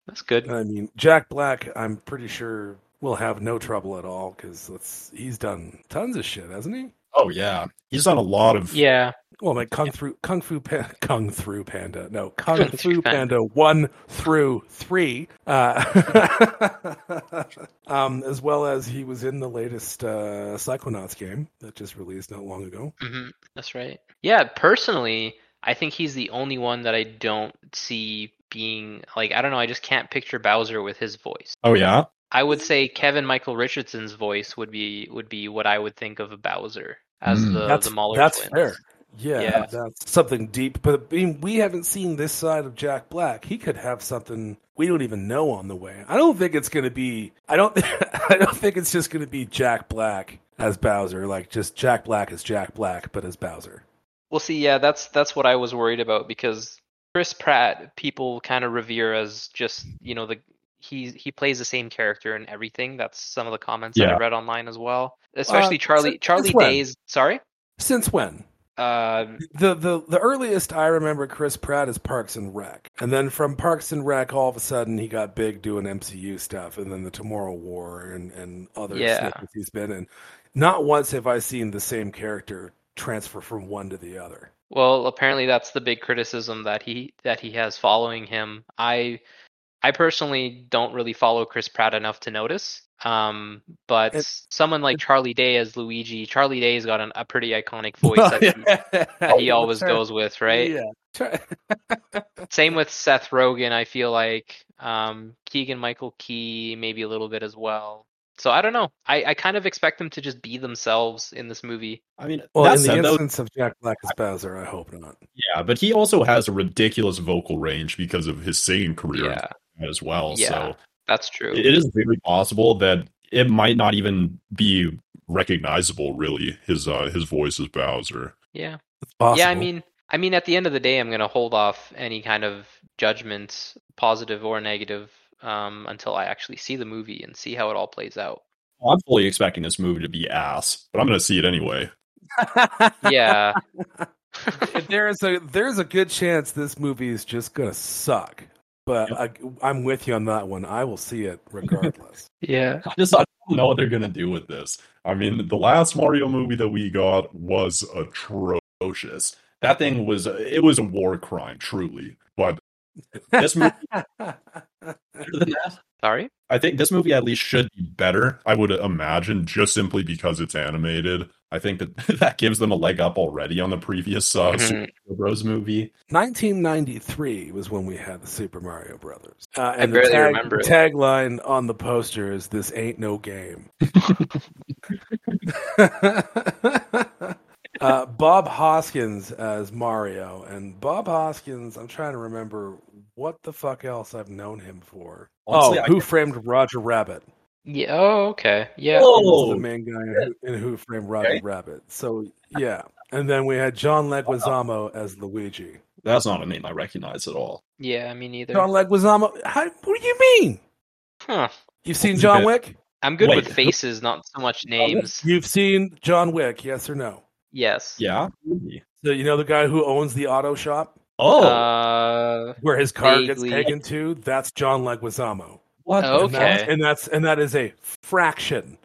That's good. I mean, Jack Black, I'm pretty sure will have no trouble at all because he's done tons of shit, hasn't he? Oh yeah, he's done a lot of. Yeah. Well, like Kung Fu Kung Fu Pan, Kung Fu Panda, no Kung Kung Fu Fu Panda. Panda one through three, uh, um, as well as he was in the latest uh, Psychonauts game that just released not long ago. hmm That's right. Yeah, personally, I think he's the only one that I don't see being like I don't know, I just can't picture Bowser with his voice. Oh yeah. I would say Kevin Michael Richardson's voice would be would be what I would think of a Bowser as Mm. the that's the Mauler that's twins. fair. Yeah, Yeah. that's something deep. But I mean, we haven't seen this side of Jack Black. He could have something we don't even know on the way. I don't think it's going to be. I don't. I don't think it's just going to be Jack Black as Bowser. Like just Jack Black as Jack Black, but as Bowser. Well, see, yeah, that's that's what I was worried about because Chris Pratt, people kind of revere as just you know the he he plays the same character in everything. That's some of the comments that I read online as well. Especially Uh, Charlie since- Charlie since when? Day's. Sorry. Since when? Uh, The the the earliest I remember Chris Pratt is Parks and Rec, and then from Parks and Rec, all of a sudden he got big doing MCU stuff, and then the Tomorrow War and and other Yeah. snippets he's been in. Not once have I seen the same character transfer from one to the other. Well, apparently that's the big criticism that he that he has following him. I I personally don't really follow Chris Pratt enough to notice. Um, but someone like Charlie Day as Luigi, Charlie Day's got an, a pretty iconic voice that, he, that he always goes with, right? Yeah. Same with Seth Rogen, I feel like. Um, Keegan Michael Key, maybe a little bit as well. So I don't know. I, I kind of expect them to just be themselves in this movie. I mean, Well, that in the said, though, instance of Jack Black as Bowser, I hope not. yeah, but he also has a ridiculous vocal range because of his singing career Yeah, as well. Yeah. So that's true. it is very possible that it might not even be recognizable. Really, his uh, his voice as Bowser. yeah. It's possible. Yeah, I mean, I mean, at the end of the day, I'm gonna hold off any kind of judgments, positive or negative, um, until I actually see the movie and see how it all plays out. I'm fully expecting this movie to be ass, but I'm going to see it anyway. Yeah, there's a there's a good chance this movie is just gonna suck. But I, I'm with you on that one. I will see it regardless. yeah. I just I don't know what they're gonna do with this. I mean, the last Mario movie that we got was atrocious. That thing was it was a war crime, truly. But this movie, better than that, Sorry. I think this movie at least should be better. I would imagine just simply because it's animated. I think that that gives them a leg up already on the previous uh, Mhm. Super Mario Bros. movie. 1993 was when we had the Super Mario Brothers. Uh, and the barely tag, remember it. tagline on the poster is "This ain't no game." uh, Bob Hoskins as Mario, and Bob Hoskins. I'm trying to remember what the fuck else I've known him for. Honestly, oh, I Who Framed Roger Rabbit? Yeah. Oh, okay. Yeah. He was Oh, the main guy in Who, in Who Framed Roger Okay. Rabbit. So yeah, and then we had John Leguizamo as Luigi. that's not a name I recognize at all. Yeah. Me neither. John Leguizamo. How, what do you mean? Huh. You've seen John? Wick? I'm good Wait. with faces, not so much names. You've seen John Wick? Yes or no? Yes. Yeah. So you know the guy who owns the auto shop Oh, Uh. where his car gets taken to? That's John Leguizamo. what? oh, And that's, Okay. and that's and that is a fraction,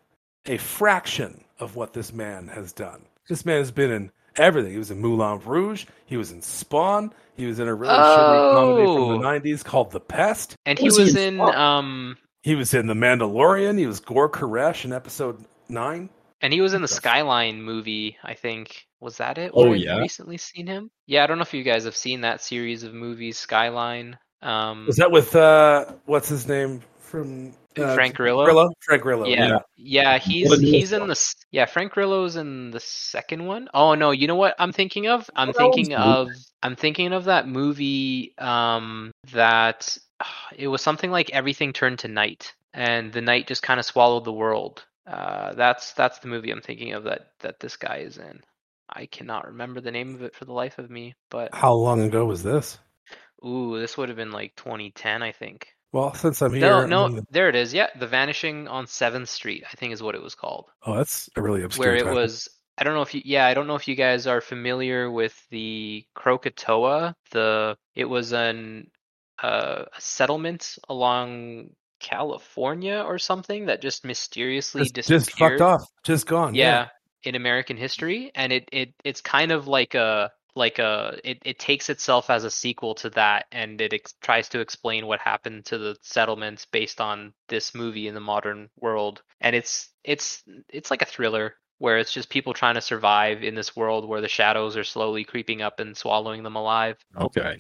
a fraction of what this man has done. This man has been in everything. He was in Moulin Rouge. He was in Spawn. He was in a really shitty comedy from Oh. the '90s called The Pest. And he Was he in in um. He was in The Mandalorian. He was Gor Koresh in Episode Nine. And he was in the Skyline movie, I think. Was that it? Oh, Where yeah? Recently seen him. Yeah, I don't know if you guys have seen that series of movies, Skyline. Um, Was that with uh, what's his name from uh, Frank Grillo. Grillo? Frank Grillo. Yeah, Yeah. yeah, he's he's in the yeah. Frank Grillo's in the second one. Oh no, you know what I'm thinking of? I'm one's thinking of I'm thinking of that movie. Um, that it was something like everything turned to night, and the night just kind of swallowed the world. Uh, that's that's the movie I'm thinking of that that this guy is in. I cannot remember the name of it for the life of me, but How long ago was this? ooh, this would have been like 2010, I think. Well, since I'm here, No, no, gonna- there it is. Yeah, The Vanishing on Seventh Street, I think is what it was called. oh, that's a really obscure. where it title. was I don't know if you yeah, I don't know if you guys are familiar with the Krakatoa. The it was an uh, a settlement along California or something that just mysteriously just, disappeared. just fucked off, just gone. Yeah, in American history, and it it it's kind of like a like a it, it takes itself as a sequel to that, and it ex- tries to explain what happened to the settlements based on this movie in the modern world, and it's it's it's like a thriller where it's just people trying to survive in this world where the shadows are slowly creeping up and swallowing them alive. Okay.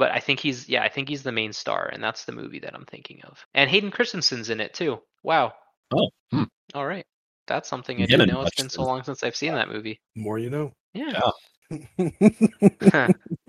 But I think he's yeah, I think he's the main star, and that's the movie that I'm thinking of. And Hayden Christensen's in it too. Wow. Oh, hmm. All right. That's something I didn't know. It's been so long since I've seen that movie. More you know. Yeah.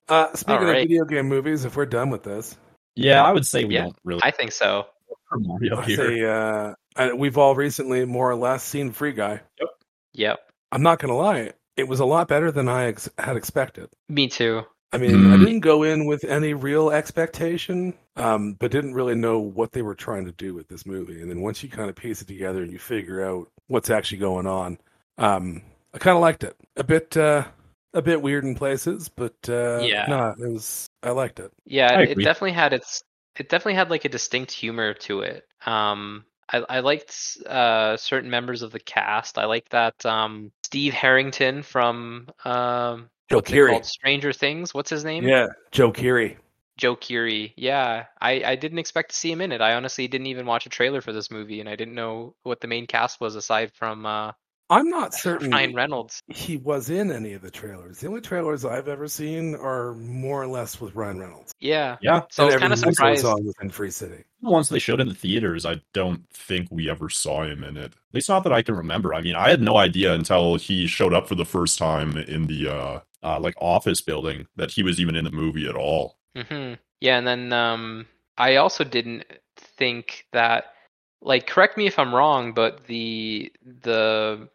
uh, speaking of video game movies, if we're done with this, Yeah, I would say we Yeah, don't really I think so. Mario here. say uh, I- we've all recently more or less seen Free Guy. Yep. Yep. I'm not gonna lie, it was a lot better than I ex- had expected. Me too. I mean, I Mm. didn't go in with any real expectation, um, but didn't really know what they were trying to do with this movie. And then once you kind of piece it together and you figure out what's actually going on, um, I kind of liked it. A bit, uh, a bit weird in places, but uh, Yeah. no, it was. I liked it. Yeah, it definitely had its it definitely had like a distinct humor to it. Um I, I liked uh certain members of the cast. I like that um Steve Harrington from um Joe Keery. Stranger Things. What's his name? Yeah, Joe Keery. Joe Keery. Yeah. I, I didn't expect to see him in it. I honestly didn't even watch a trailer for this movie and I didn't know what the main cast was aside from uh I'm not certain Ryan Reynolds. he was in any of the trailers. The only trailers I've ever seen are more or less with Ryan Reynolds. Yeah. Yeah, So I was kind of everything else surprised. was on within Free City. the ones they showed in the theaters, I don't think we ever saw him in it. At least not that I can remember. I mean, I had no idea until he showed up for the first time in the uh, uh like office building that he was even in the movie at all. hmm Yeah, and then um, I also didn't think that, like, correct me if I'm wrong, but the the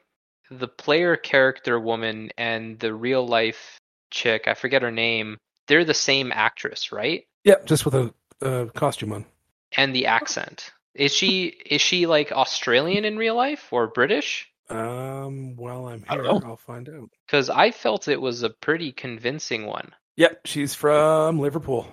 the player character woman and the real life chick, I forget her name, they're the same actress, right? Yeah, just with a uh, costume on. And the accent. Is she is she like Australian in real life or British? Um, while I'm I here, don't know. I'll find out. Because I felt it was a pretty convincing one. Yep, she's from Liverpool.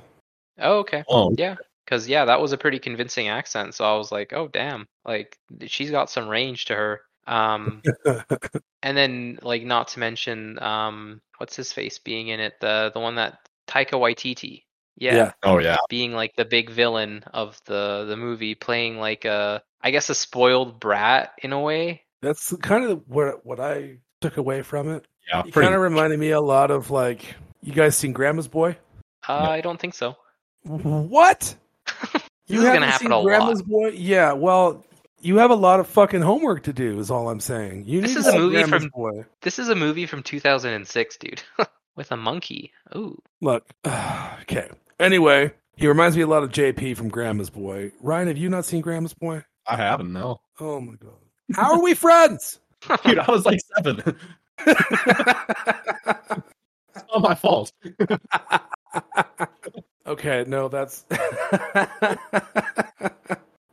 Oh, okay. Oh, Yeah. Because, yeah, that was a pretty convincing accent. So I was like, oh, damn. Like, she's got some range to her. Um, and then, like, not to mention, um, what's his face being in it? The the one that Taika Waititi. Yeah. Yeah. oh yeah. Being like the big villain of the the movie, playing like a, I guess, a spoiled brat in a way. That's kind of what what I took away from it. Yeah, It pretty kind of much. reminded me a lot of like you guys seen Grandma's Boy? Uh, I don't think so. What? You is gonna haven't happen seen a lot. Grandma's Boy? Yeah. Well, you have a lot of fucking homework to do. Is all I'm saying. You This need is a movie from- Boy. This is a movie from 2006, dude, with a monkey. Ooh. Look. okay. Anyway, he reminds me a lot of JP from Grandma's Boy. Ryan, have you not seen Grandma's Boy? I haven't no. Oh my god. How are we friends? Dude, I was like seven. It's not my fault. okay, no, that's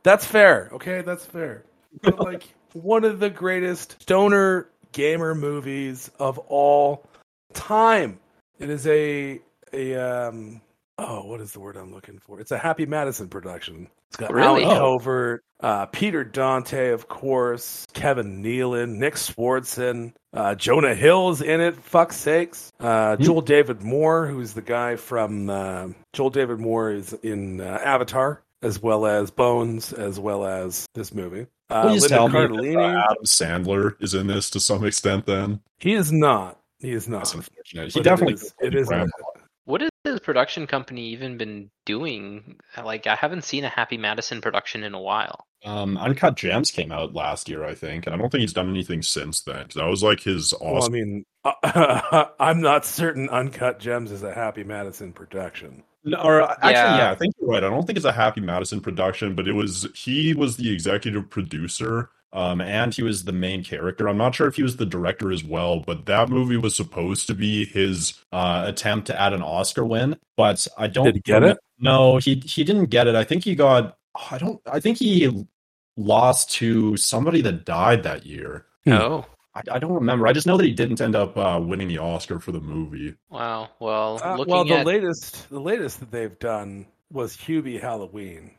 that's fair. Okay, that's fair. But, like one of the greatest stoner gamer movies of all time. It is a a um oh what is the word I'm looking for? It's a Happy Madison production. It's got Really? Allen Oh. Covert, uh, Peter Dante, of course, Kevin Nealon, Nick Swardson, uh, Jonah Hill's in it. Fuck sakes. Uh, Hmm. Joel David Moore, who's the guy from uh, Joel David Moore is in uh, Avatar as well as Bones as well as this movie. Uh, Please Linda tell Cardellini. Adam Sandler is in this to some extent. Then he is not. He is not. that's unfortunate. He it definitely is- it is What has his production company even been doing? Like, I haven't seen a Happy Madison production in a while. Um, Uncut Gems came out last year, I think, and I don't think he's done anything since then. that was like his Well, I mean, uh, I'm not certain Uncut Gems is a Happy Madison production. No, or uh, actually, Yeah. yeah. I think you're right. I don't think it's a Happy Madison production, but it was he was the executive producer, um, and he was the main character. I'm not sure if he was the director as well, but that movie was supposed to be his uh, attempt to add an Oscar win. But I don't Did he get it? No, he he didn't get it. I think he got. I don't. I think he lost to somebody that died that year. Hmm. Oh, I, I don't remember. I just know that he didn't end up uh, winning the Oscar for the movie. wow. Well, Uh, well, the at latest, the latest that they've done was Hubie Halloween,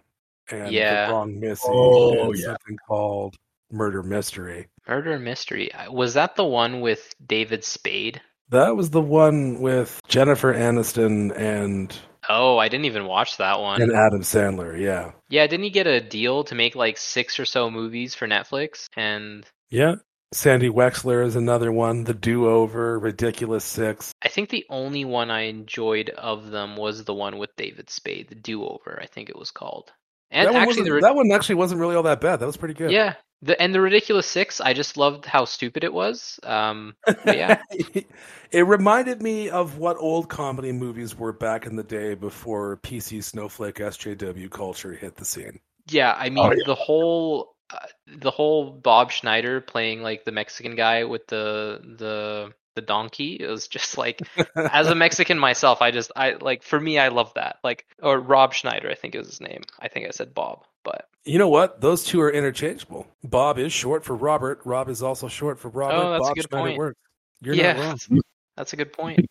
and Yeah. the wrong missing. Oh, and yeah. something called Murder Mystery. Murder Mystery, was that the one with David Spade? That was the one with Jennifer Aniston and Oh, I didn't even watch that one. and Adam Sandler. Yeah, Yeah, didn't he get a deal to make like six or so movies for Netflix? And yeah. Sandy Wexler is another one. The Do Over, Ridiculous Six. I think the only one I enjoyed of them was the one with David Spade, the Do Over, I think it was called. And that, one actually, wasn't- the, that one actually wasn't really all that bad. That was pretty good. yeah, the and the Ridiculous Six, I just loved how stupid it was. Um, yeah, it reminded me of what old comedy movies were back in the day before PC snowflake SJW culture hit the scene. yeah. I mean, Oh, yeah. the whole the whole Bob Schneider playing like the Mexican guy with the the the donkey it was just like as a Mexican myself, I just I like for me I love that. Like or Rob Schneider, I think is his name. I think I said Bob, but You know what? Those two are interchangeable. Bob is short for Robert. Rob is also short for oh, Robert. Oh, that's a Bob good Schneider point. works. You're yeah, not wrong. that's, that's a good point.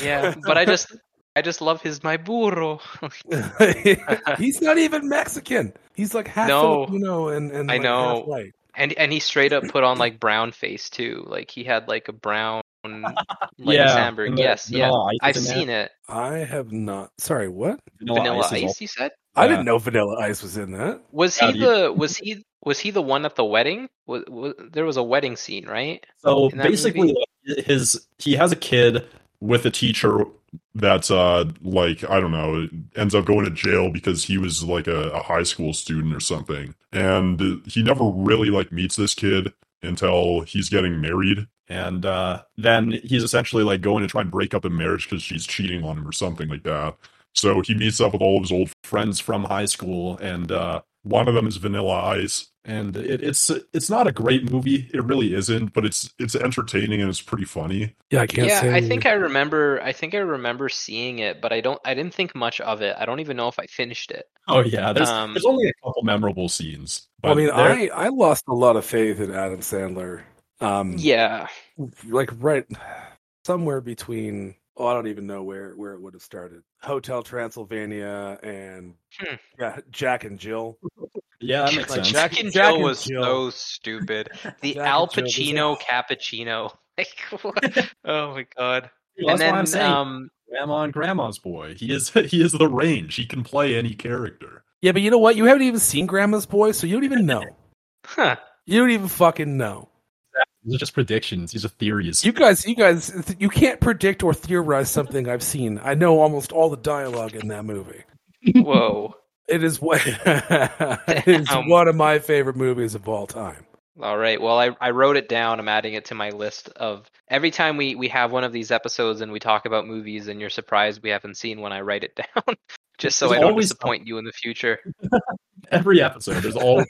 Yeah, but I just I just love his my burro. He's not even Mexican. He's like half No. Filipino and, and I like know. half white. and and he straight up put on like brown face too. Like he had like a brown like Yeah, Samberg. and the Yes, yeah. Ice I've is in seen it. I have not. Sorry, what? Vanilla is Ice, also- you said? I Yeah. didn't know Vanilla Ice was in that. Was Yeah, he you- the was he was he the one at the wedding? Was, was, there was a wedding scene, right? So in that basically, his he has a kid with a teacher that's uh like I don't know ends up going to jail because he was like a, a high school student or something, and he never really like meets this kid until he's getting married, and uh then he's essentially like going to try and break up a marriage because she's cheating on him or something like that. So he meets up with all of his old friends from high school, and uh, one of them is Vanilla Ice. And it, it's it's not a great movie. It really isn't, but it's it's entertaining and it's pretty funny. Yeah, I can't yeah, say. I think I remember. I think I remember seeing it, but I don't. I didn't think much of it. I don't even know if I finished it. Oh yeah, there's Um, there's only a couple memorable scenes. I mean, there- I, I lost a lot of faith in Adam Sandler Um, Yeah. like right somewhere between. Oh, I don't even know where where it would have started. Hotel Transylvania and Hmm. yeah, Jack and Jill. Yeah, that makes Like sense. Jack and Jack Jill and was Jill. so stupid. The Jack Al and was Pacino cappuccino. Like oh my god. Well, and that's I'm then saying um Grandma and Grandma's boy. He is he is the range. He can play any character. Yeah, but you know what? You haven't even seen Grandma's Boy, so you don't even know. huh. You don't even fucking know. These are just predictions. These are theories. You guys, you guys, you can't predict or theorize something I've seen. I know almost all the dialogue in that movie. Whoa. It is what it is Damn. one of my favorite movies of all time. All right. Well, I, I wrote it down. I'm adding it to my list of every time we, we have one of these episodes and we talk about movies and you're surprised we haven't seen one, I write it down just so There's I don't always disappoint you in the future. Every episode, there's all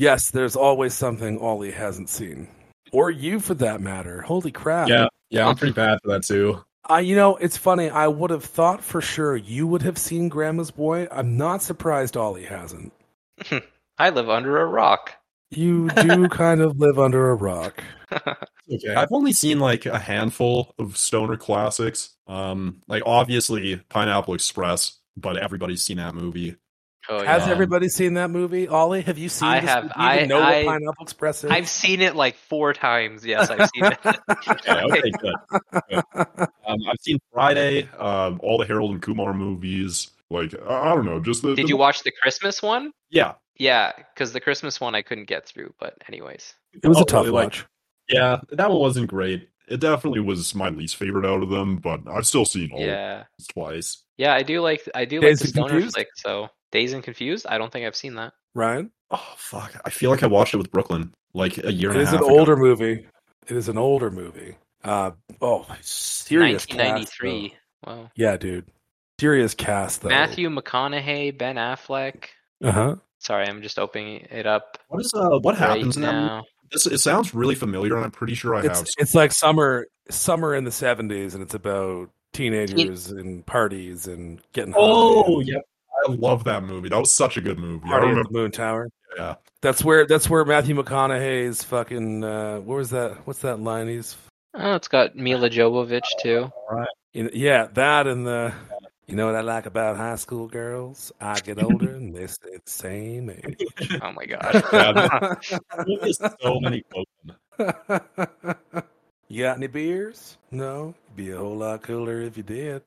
yes, there's always something Ollie hasn't seen, or you for that matter. Holy crap! yeah, yeah. I'm pretty bad for that too. Uh, you know, it's funny. I would have thought for sure you would have seen Grandma's Boy. I'm not surprised Ollie hasn't. I live under a rock. You do kind of live under a rock. Okay, I've only seen like a handful of stoner classics. Um, like obviously Pineapple Express, but everybody's seen that movie. Oh, Has yeah. everybody seen that movie? Ollie, have you seen? I this? have. Do I- know I- what Pineapple Express is. I've seen it like four times. Yes, I've seen it. Okay, okay, good. good. Um, I've seen Friday, um, all the Harold and Kumar movies. Like I I don't know, just the. Did the- you watch the Christmas one? Yeah, Yeah, because the Christmas one I couldn't get through. But anyways, it was Oh, a tough really? Like- watch. yeah, that one wasn't great. It definitely was my least favorite out of them, but I've still seen all yeah, twice. yeah, I do like I do Dazed like the and stoner Confused? flick. So Dazed and Confused. I don't think I've seen that. Ryan, Oh fuck! I feel like I watched it with Brooklyn like a year it and a is half an ago. older movie. It is an older movie. Uh oh, serious 1993. Wow. Yeah, dude, serious cast though. Matthew McConaughey, Ben Affleck. Uh huh. Sorry, I'm just opening it up What is uh? What right happens in now. This, it sounds really familiar, and I'm pretty sure I have. It's it's like summer summer in the seventies, and it's about teenagers and parties and getting. Oh, high. yep. I love that movie. That was such a good movie. I Party at remember. the Moon Tower. Yeah. That's where that's where Matthew McConaughey's fucking uh what was that what's that line he's Oh, it's got Milla Jovovich too. you know, yeah, that and the you know what I like about high school girls? I get older and they stay the same age. Oh my god. Yeah, so many you got any beers? No. Be a whole lot cooler if you did.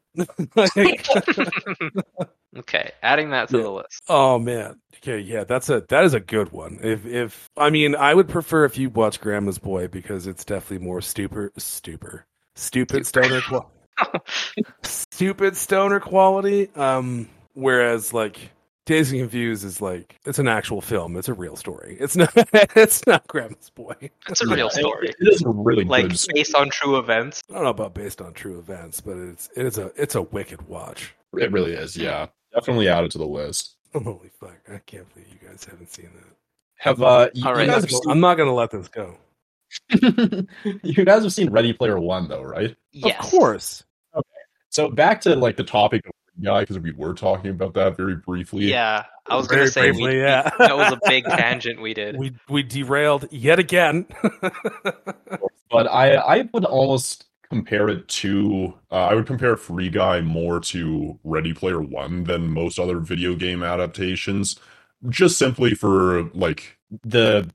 Okay, adding that to Yeah. the list. oh man. Okay, yeah, that's a that is a good one. If if I mean I would prefer if you watch Grandma's Boy because it's definitely more stupid stupid stupid stoner qual- stupid stoner quality. Um, whereas like Dazed and Confused is like it's an actual film. It's a real story. It's not. It's not Grandma's Boy. It's a real story. It, it is a really Like good. based on true events. I don't know about based on true events, but it's it's a it's a wicked watch. It really is. Yeah, definitely add it to the list. Holy fuck! I can't believe you guys haven't seen that. Have uh, you, All you guys I'm have not, seen, I'm not gonna let this go. you guys have seen Ready Player One though, right? Yes. Of course. Okay. So back to like the topic of guy because we were talking about that very briefly. Yeah, I was Very gonna say briefly, we, yeah. that was a big tangent we did. We we derailed yet again. but I I would almost compare it to uh, I would compare Free Guy more to Ready Player One than most other video game adaptations, just simply for like the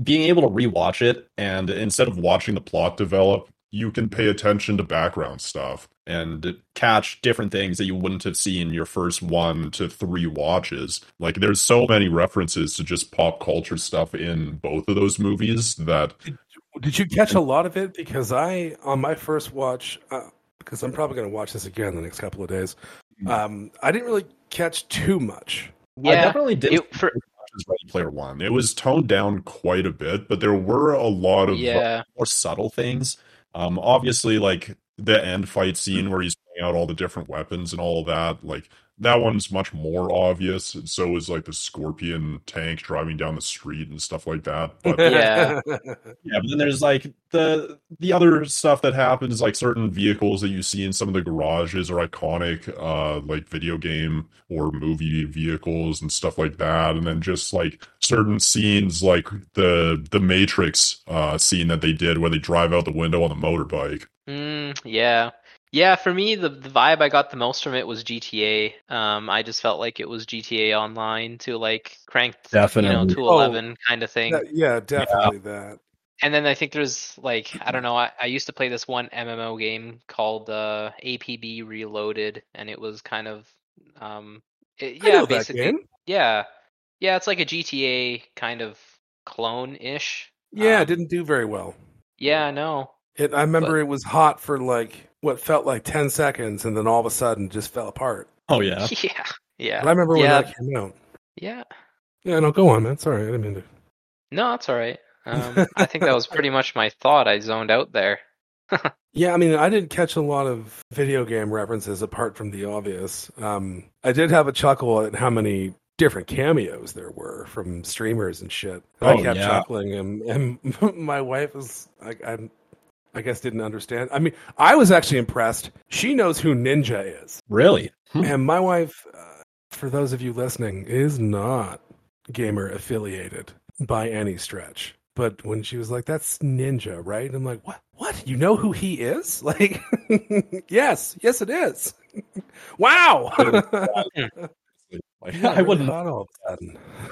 being able to rewatch it and instead of watching the plot develop, you can pay attention to background stuff and catch different things that you wouldn't have seen your first one to three watches. Like there's so many references to just pop culture stuff in both of those movies that Did you catch a lot of it? Because I, on my first watch, uh, because I'm probably going to watch this again in the next couple of days. Um, I didn't really catch too much. I Yeah, definitely did it, for, Ready Player One. It was toned down quite a bit, but there were a lot of yeah, more subtle things. Um, obviously, like the end fight scene where he's out all the different weapons and all of that. Like that one's much more obvious, and so is like the scorpion tank driving down the street and stuff like that. But Yeah. Yeah, but then there's like the the other stuff that happens, like certain vehicles that you see in some of the garages are iconic, uh, like video game or movie vehicles and stuff like that. And then just like certain scenes, like the the Matrix uh scene that they did where they drive out the window on the motorbike. Mm, yeah. Yeah, for me, the, the vibe I got the most from it was GTA. Um, I just felt like it was GTA Online to like cranked, you know, Definitely. to Oh, 11 kind of thing. That- yeah, definitely that. And then I think there's like I don't know. I, I used to play this one MMO game called uh, APB Reloaded, and it was kind of um, it- I yeah, know that basically, game. yeah, yeah. It's like a GTA kind of clone ish. Yeah, Um, it didn't do very well. Yeah, I know. It, I remember it was hot for like what felt like ten seconds, and then all of a sudden just fell apart. Oh yeah. Yeah, yeah, And I remember when yeah, that came out. yeah. Yeah, no, go on, man. Sorry, I didn't mean to. No, that's all right. Um, I think that was pretty much my thought. I zoned out there. Yeah, I mean, I didn't catch a lot of video game references apart from the obvious. Um, I did have a chuckle at how many different cameos there were from streamers and shit. And I Oh, kept yeah. chuckling, and, and my wife was, like, I, I, I guess, didn't understand. I mean, I was actually impressed. She knows who Ninja is, Really? Hmm. and my wife, uh, for those of you listening, is not gamer affiliated by any stretch. But when she was like, "That's Ninja, right?" I'm like, "What? What? You know who he is?" Like, yes, yes, it is. wow. I wouldn't. hot all of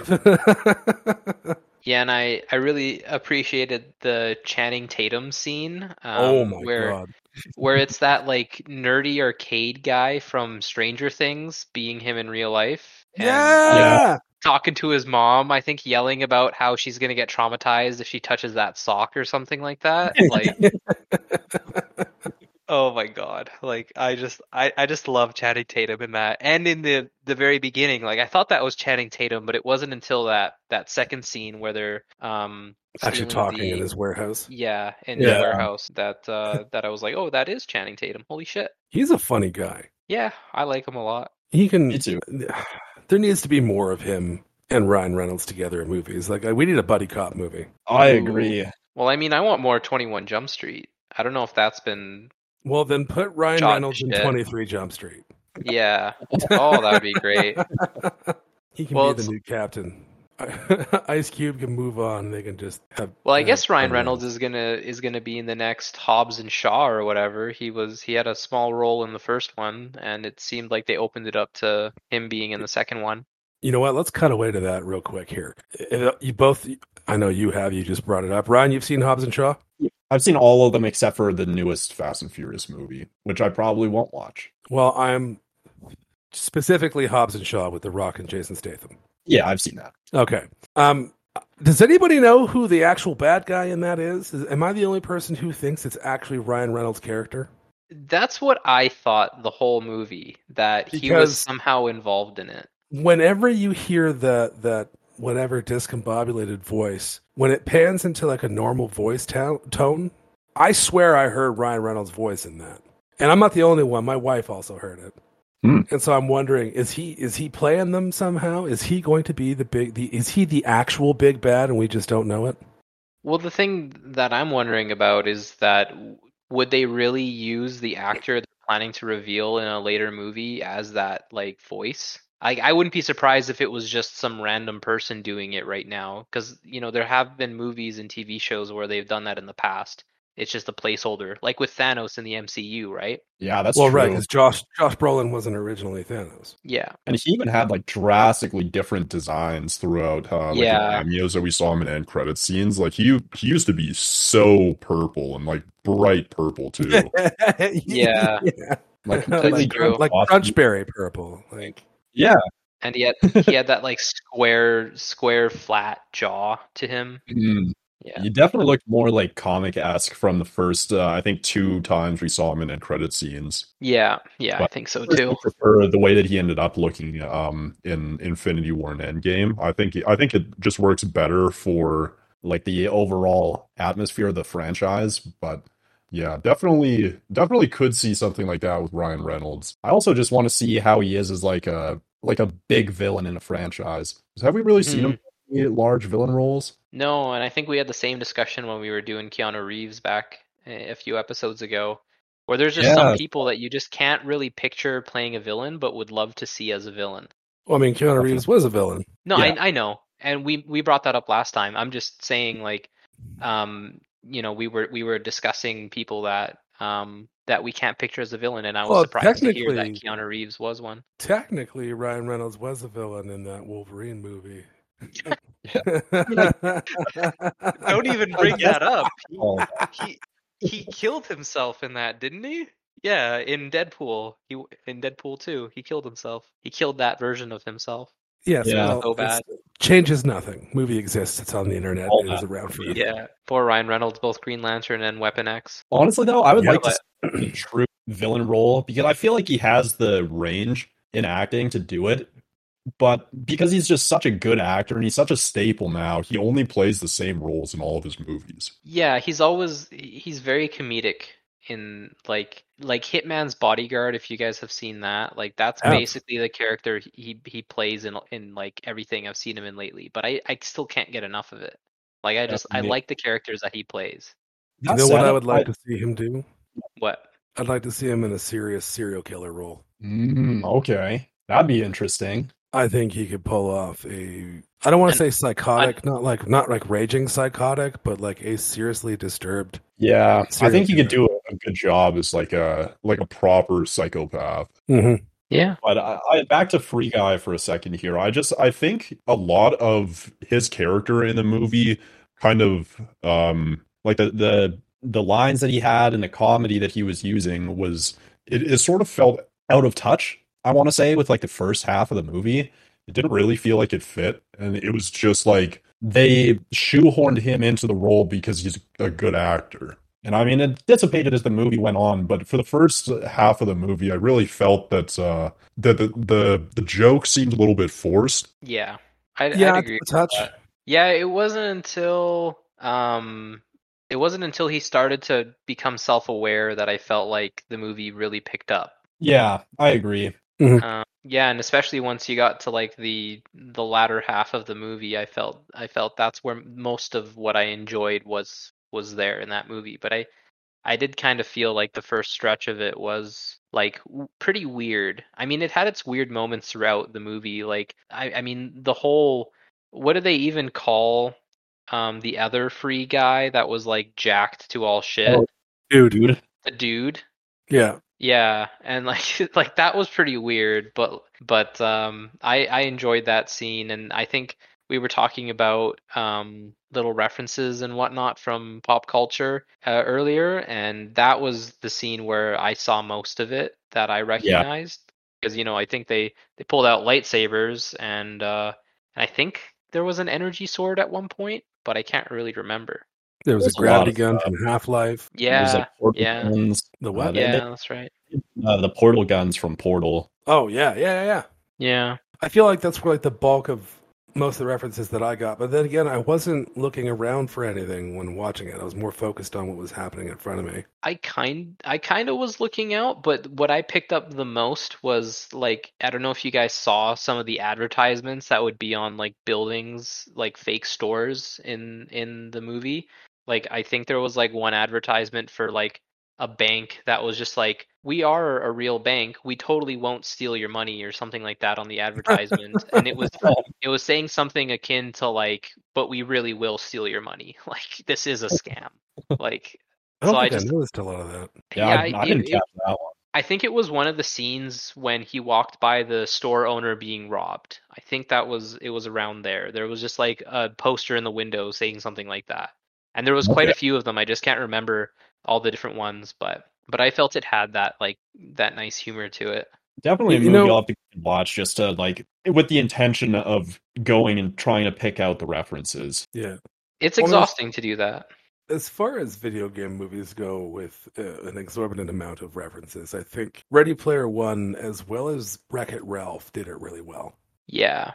a sudden. Yeah, and I I really appreciated the Channing Tatum scene. Um, oh my where god! where it's that like nerdy arcade guy from Stranger Things being him in real life. and, Yeah. like, talking to his mom, I think yelling about how she's gonna get traumatized if she touches that sock or something like that. Like Oh my god. Like I just I, I just love Channing Tatum in that. And in the the very beginning, like I thought that was Channing Tatum, but it wasn't until that that second scene where they're um Actually, talking the- in his warehouse. yeah, in Yeah. the warehouse that uh that I was like, "Oh, that is Channing Tatum. Holy shit." He's a funny guy. Yeah, I like him a lot. He can. Me too. There needs to be more of him and Ryan Reynolds together in movies. Like, we need a buddy cop movie. I agree. Well, I mean, I want more 21 Jump Street. I don't know if that's been Well, then put Ryan Shot Reynolds in 23 Jump Street. yeah. Oh, that would be great. he can Well, be the new captain. Ice Cube can move on. They can just have. Well, I guess Ryan. Reynolds is gonna is gonna be in the next Hobbs and Shaw or whatever. He was he had a small role in the first one, and it seemed like they opened it up to him being in the second one. You know what? Let's cut away to that real quick here. You both, I know you have. You just brought it up. Ryan, you've seen Hobbs and Shaw. I've seen all of them except for the newest Fast and Furious movie, which I probably won't watch. Well, I'm specifically Hobbs and Shaw with The Rock and Jason Statham. Yeah, I've seen that. Okay. Um, does anybody know who the actual bad guy in that is? is? Am I the only person who thinks it's actually Ryan Reynolds' character? That's what I thought the whole movie that he was somehow involved in it. Whenever you hear the that whatever discombobulated voice, when it pans into like a normal voice to- tone, I swear I heard Ryan Reynolds' voice in that, and I'm not the only one. My wife also heard it. Hmm. And so I'm wondering, is he is he playing them somehow? Is he going to be the big the is he the actual big bad and we just don't know it? Well, the thing that I'm wondering about is that would they really use the actor they're planning to reveal in a later movie as that like voice? I I wouldn't be surprised if it was just some random person doing it right now because you know there have been movies and TV shows where they've done that in the past. It's just a placeholder, like with Thanos in the MCU, right? Yeah, that's well, true. right, because Josh Josh Brolin wasn't originally Thanos. Yeah. And he even had like drastically different designs throughout uh, like Yeah. the cameos that we saw him in end credit scenes. Like he he used to be so purple and like bright purple too. Yeah. Like completely like, like crunchberry purple. Like Yeah. And yet he had that like square square flat jaw to him. Mm. Yeah. He definitely looked more like comic esque from the first, uh, I think, two times we saw him in end credit scenes. Yeah, yeah, I think so I too. prefer the way that he ended up looking um, in Infinity War and Endgame. I think I think it just works better for like the overall atmosphere of the franchise. But Yeah, definitely, definitely could see something like that with Ryan Reynolds. I also just want to see how he is as like a like a big villain in a franchise. Have we really seen him in large villain roles? No, and I think we had the same discussion when we were doing Keanu Reeves back a a few episodes ago, where there's just Yeah. some people that you just can't really picture playing a villain, but would love to see as a villain. Well, I mean, Keanu Reeves was a villain. No, Yeah. I I know, and we we brought that up last time. I'm just saying, like, um, you know, we were we were discussing people that um that we can't picture as a villain, and I was Well, surprised to hear that Keanu Reeves was one. Technically, Ryan Reynolds was a villain in that Wolverine movie. Don't even bring that up. Oh, He he killed himself in that, didn't he? Yeah, in Deadpool. He in Deadpool 2, he killed himself. He killed that version of himself. Yes, Yeah. well, So bad. Changes nothing. Movie exists. It's on the internet. All It was that. around for you. Yeah. Poor Ryan Reynolds, both Green Lantern and Weapon X. Honestly, though, I would Yeah, like to see a true villain role because I feel like he has the range in acting to do it. But because he's just such a good actor and he's such a staple now, he only plays the same roles in all of his movies. Yeah, he's always he's very comedic in like like Hitman's Bodyguard if you guys have seen that. Like that's Have. basically the character he he plays in in like everything I've seen him in lately, but I I still can't get enough of it. Like I just I me- like the characters that he plays. You know what I would like to see him do? What? I'd like to see him in a serious serial killer role. Mm, okay, that'd be interesting. I think he could pull off a. I don't want to say psychotic, not like not like raging psychotic, but like a seriously disturbed. Yeah, I think he could do a, a good job as like a like a proper psychopath. Mm-hmm. Yeah. But I, I back to Free Guy for a second here. I just I think a lot of his character in the movie kind of um like the the the lines that he had and the comedy that he was using was it, it sort of felt out of touch, I want to say, with like the first half of the movie. It didn't really feel like it fit. And it was just like they shoehorned him into the role because he's a good actor. And I mean, it dissipated as the movie went on, but for the first half of the movie, I really felt that uh, that the, the the joke seemed a little bit forced. Yeah. I Yeah, I'd I'd agree. with touch. that. Yeah, it wasn't until um it wasn't until he started to become self-aware that I felt like the movie really picked up. Yeah, I agree. Um, yeah, and especially once you got to like the the latter half of the movie, I felt I felt that's where most of what I enjoyed was was there in that movie. But I I did kind of feel like the first stretch of it was like w- pretty weird. I mean, it had its weird moments throughout the movie. Like I I mean, the whole what do they even call um the other free guy that was like jacked to all shit? Oh. Dude, Dude, The dude. yeah, Yeah, and like like that was pretty weird, but but um I I enjoyed that scene and I think we were talking about um little references and whatnot from pop culture uh, earlier and that was the scene where I saw most of it that I recognized because you know I think they they pulled out lightsabers and uh and I think there was an energy sword at one point, but I can't really remember. There was There's a a gravity of gun stuff. from Half Life. Yeah. like portal yeah. guns. The Uh, what? Yeah, they- that's right. uh, the portal guns from Portal. Oh yeah, yeah, yeah, yeah. Yeah. I feel like that's where like the bulk of most of the references that I got. But then again, I wasn't looking around for anything when watching it. I was more focused on what was happening in front of me. I kind I kind of was looking out, but what I picked up the most was like I don't know if you guys saw some of the advertisements that would be on like buildings, like fake stores in in the movie. Like I think there was like one advertisement for like a bank that was just like we are a real bank. We totally won't steal your money or something like that on the advertisement. and it was it was saying something akin to like but we really will steal your money. Like this is a scam. Like I don't So think I, just- noticed a lot of that. Yeah, I, I didn't it- catch that one. I think it was one of the scenes when he walked by the store owner being robbed. I think that was it was around there. There was just like a poster in the window saying something like that. And there was quite a few of them. I just can't remember all the different ones, but but I felt it had that like that nice humor to it. Definitely a you know, I'll have to watch just to like with the intention of going and trying to pick out the references. Yeah. It's Well, there's- exhausting to do that. As far as video game movies go, with uh, an exorbitant amount of references, I think Ready Player One, as well as Wreck It Ralph, did it really well. Yeah,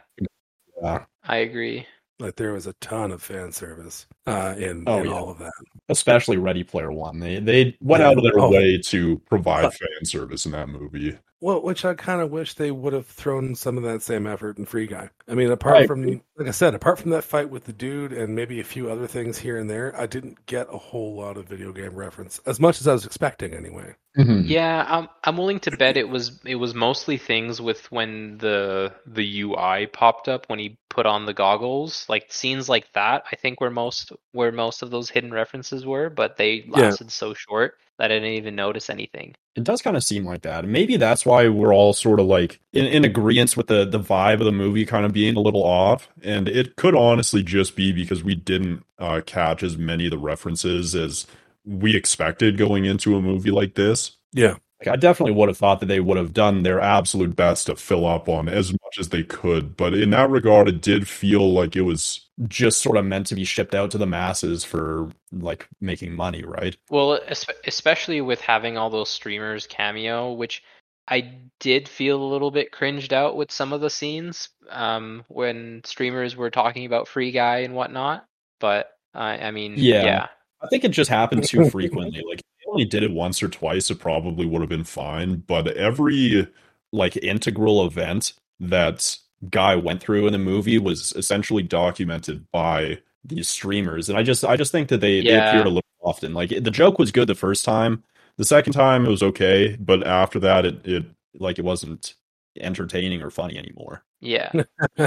Yeah. I agree. Like there was a ton of fan service. uh, in, Oh, in yeah. all of that. especially Ready Player One. They they went Yeah. out of their Oh. way. way to provide fan service in that movie. Well, which I kind of wish they would have thrown some of that same effort in Free Guy. I mean, apart I from, like I said, apart from that fight with the dude and maybe a few other things here and there, I didn't get a whole lot of video game reference, as much as I was expecting anyway. Mm-hmm. Yeah, I'm I'm willing to bet it was it was mostly things with when the the UI popped up when he put on the goggles, like scenes like that. I think where most where most of those hidden references were, but they Yeah. lasted so short that I didn't even notice anything. It does kind of seem like that. Maybe that's why we're all sort of like in, in agreement with the, the vibe of the movie kind of being a little off. And it could honestly just be because we didn't uh, catch as many of the references as we expected going into a movie like this. Yeah. I definitely would have thought that they would have done their Absolute best to fill up on as much as they could. But in that regard, it did feel like it was just sort of meant to be shipped out to the masses for like making money, right? Well, especially with having all those streamers cameo, which I did feel a little bit cringed out with some of the scenes um, when streamers were talking about Free Guy and whatnot. But uh, I mean, Yeah. yeah, I think it just happened too frequently. Like only did it once or twice, it probably would have been fine. But every like integral event that guy went through in the movie was essentially documented by these streamers and i just i just think that they, they appeared a little often like the joke was good the first time the second time it was okay but after that it, it like it wasn't entertaining or funny anymore yeah,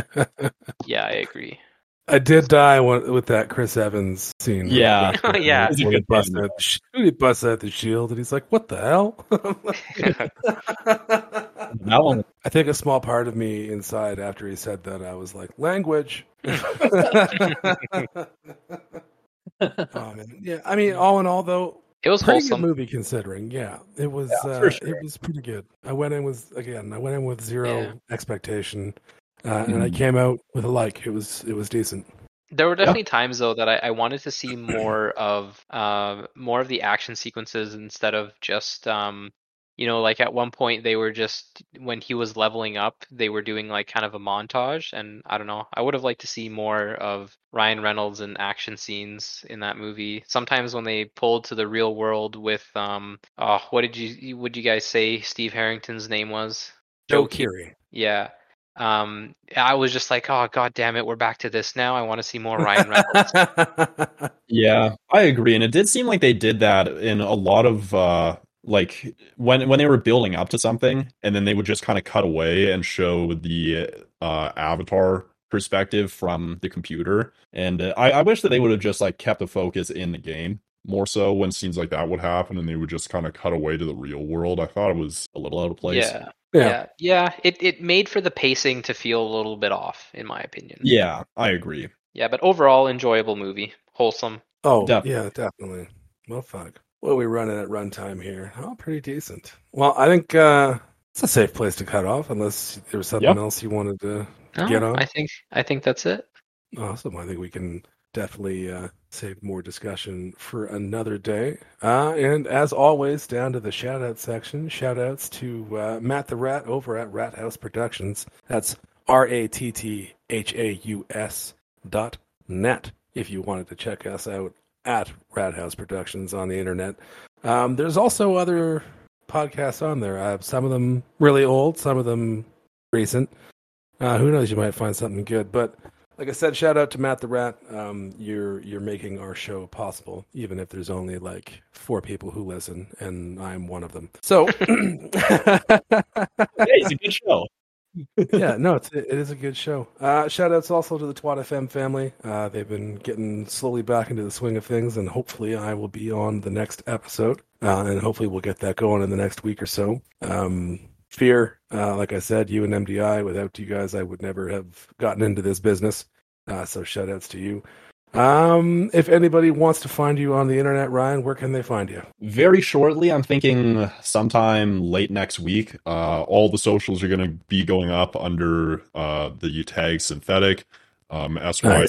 yeah, I agree. I did die one- with that Chris Evans scene. Yeah. Yeah. It's a When he good busts out, the he busts out the shield, and he's like, "What the hell?" that one I think a small part of me inside, after he said that, I was like, "Language." oh man, yeah. I mean, all in all, though, It was pretty good movie considering. Yeah, it was. Yeah, uh, sure. It was pretty good. I went in with again. I went in with zero Yeah. expectation, uh, and I Mhm. came out with a like. It was. It was decent. There were definitely times though that I, I wanted to see more of uh, more of the action sequences instead of just um, you know like at one point they were just when he was leveling up they were doing like kind of a montage and I don't know I would have liked to see more of Ryan Reynolds and action scenes in that movie. Sometimes when they pulled to the real world with um oh what did you would you guys say Steve Harrington's name was? Joe Ke- Keery. Yeah. Um, I was just like, oh god damn it, we're back to this now. I want to see more Ryan Reynolds. Yeah, I agree. And it did seem like they did that in a lot of uh like when when they were building up to something and then they would just kind of cut away and show the uh avatar perspective from the computer. And uh, I I wish that they would have just like kept the focus in the game. more so when scenes like that would happen and they would just kind of cut away to the real world. I thought it was A little out of place. yeah. Yeah. Yeah. Yeah. It it made for the pacing to feel a little bit off, in my opinion. Yeah, I agree. Yeah, but overall enjoyable movie. Wholesome. Oh, Definitely. yeah, definitely. Well, fuck. What are we running at runtime here? Oh, pretty decent. Well, I think uh, it's a safe place to cut off, unless there was something Yep. else you wanted to. No, Get on. I think I think that's it. Awesome. I think we can definitely uh, save more discussion for another day. Uh, and as always, down to the shout out section. Shout outs to uh, Matt the Rat over at Rat House Productions. That's R A T T H A U S dot net if you wanted to check us out at Rat House Productions on the internet. Um, there's also other podcasts on there. Uh, some of them really old, some of them recent. Uh, who knows? You might find something good. But like I said, shout out to Matt the Rat. Um, you're you're making our show possible, even if there's only like four people who listen, and I'm one of them. So, yeah, it's a good show. yeah, no, it's it is a good show. Uh, shout outs also to the Twat FM family. Uh, they've been getting slowly back into the swing of things, and hopefully, I will be on the next episode, uh, and hopefully, we'll get that going in the next week or so. Um, fear, uh, like I said, you and MDI. Without you guys, I would never have gotten into this business. Uh, so, shout outs to you. Um, if anybody wants to find you on the internet, Ryan, where can they find you? Very shortly, I'm thinking sometime late next week. uh, all the socials are going to be going up under uh, the tag synthetic um, S Y.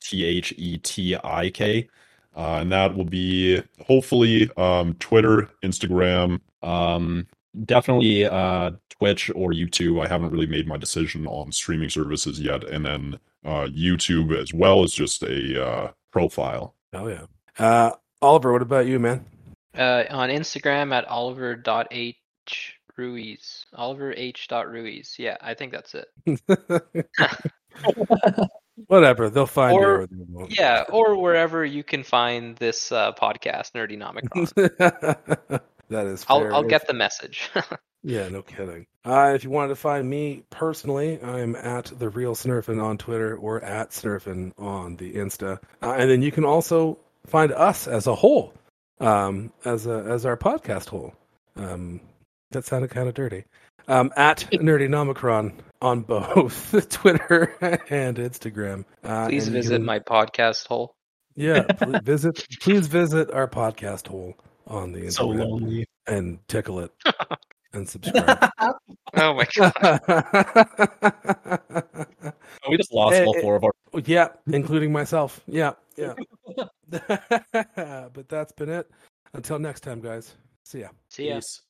T H E T I K. Uh, and that will be hopefully um, Twitter, Instagram, um, definitely uh, Twitch or YouTube. I haven't really made my decision on streaming services yet. And then uh, YouTube as well is just a uh, profile. Oh yeah. Uh, Oliver, what about you, man? Uh, on Instagram at oliver.h ruiz. Oliver H. Ruiz. Yeah, I think that's it. Whatever, they'll find Or- you. Or they. Yeah, or wherever you can find this uh, podcast, Nerdynomicon. that is. I'll. I'll get the message. Yeah, no kidding. Uh, if you wanted to find me personally, I'm at the real Snurfin on Twitter or at Snurfin on the Insta, uh, and then you can also find us as a whole, um, as a as our podcast whole. Um, that sounded kind of dirty. Um, at Nerdy Nomicron on both Twitter and Instagram. Uh, Please and visit can- my podcast hole. yeah. Please visit please visit our podcast hole on the So Instagram lonely. and tickle it and subscribe. Oh my god. We just lost Eh, all eh, four of our. yeah, including myself. Yeah, yeah. but that's been it. Until next time, guys. See ya. See ya. Peace.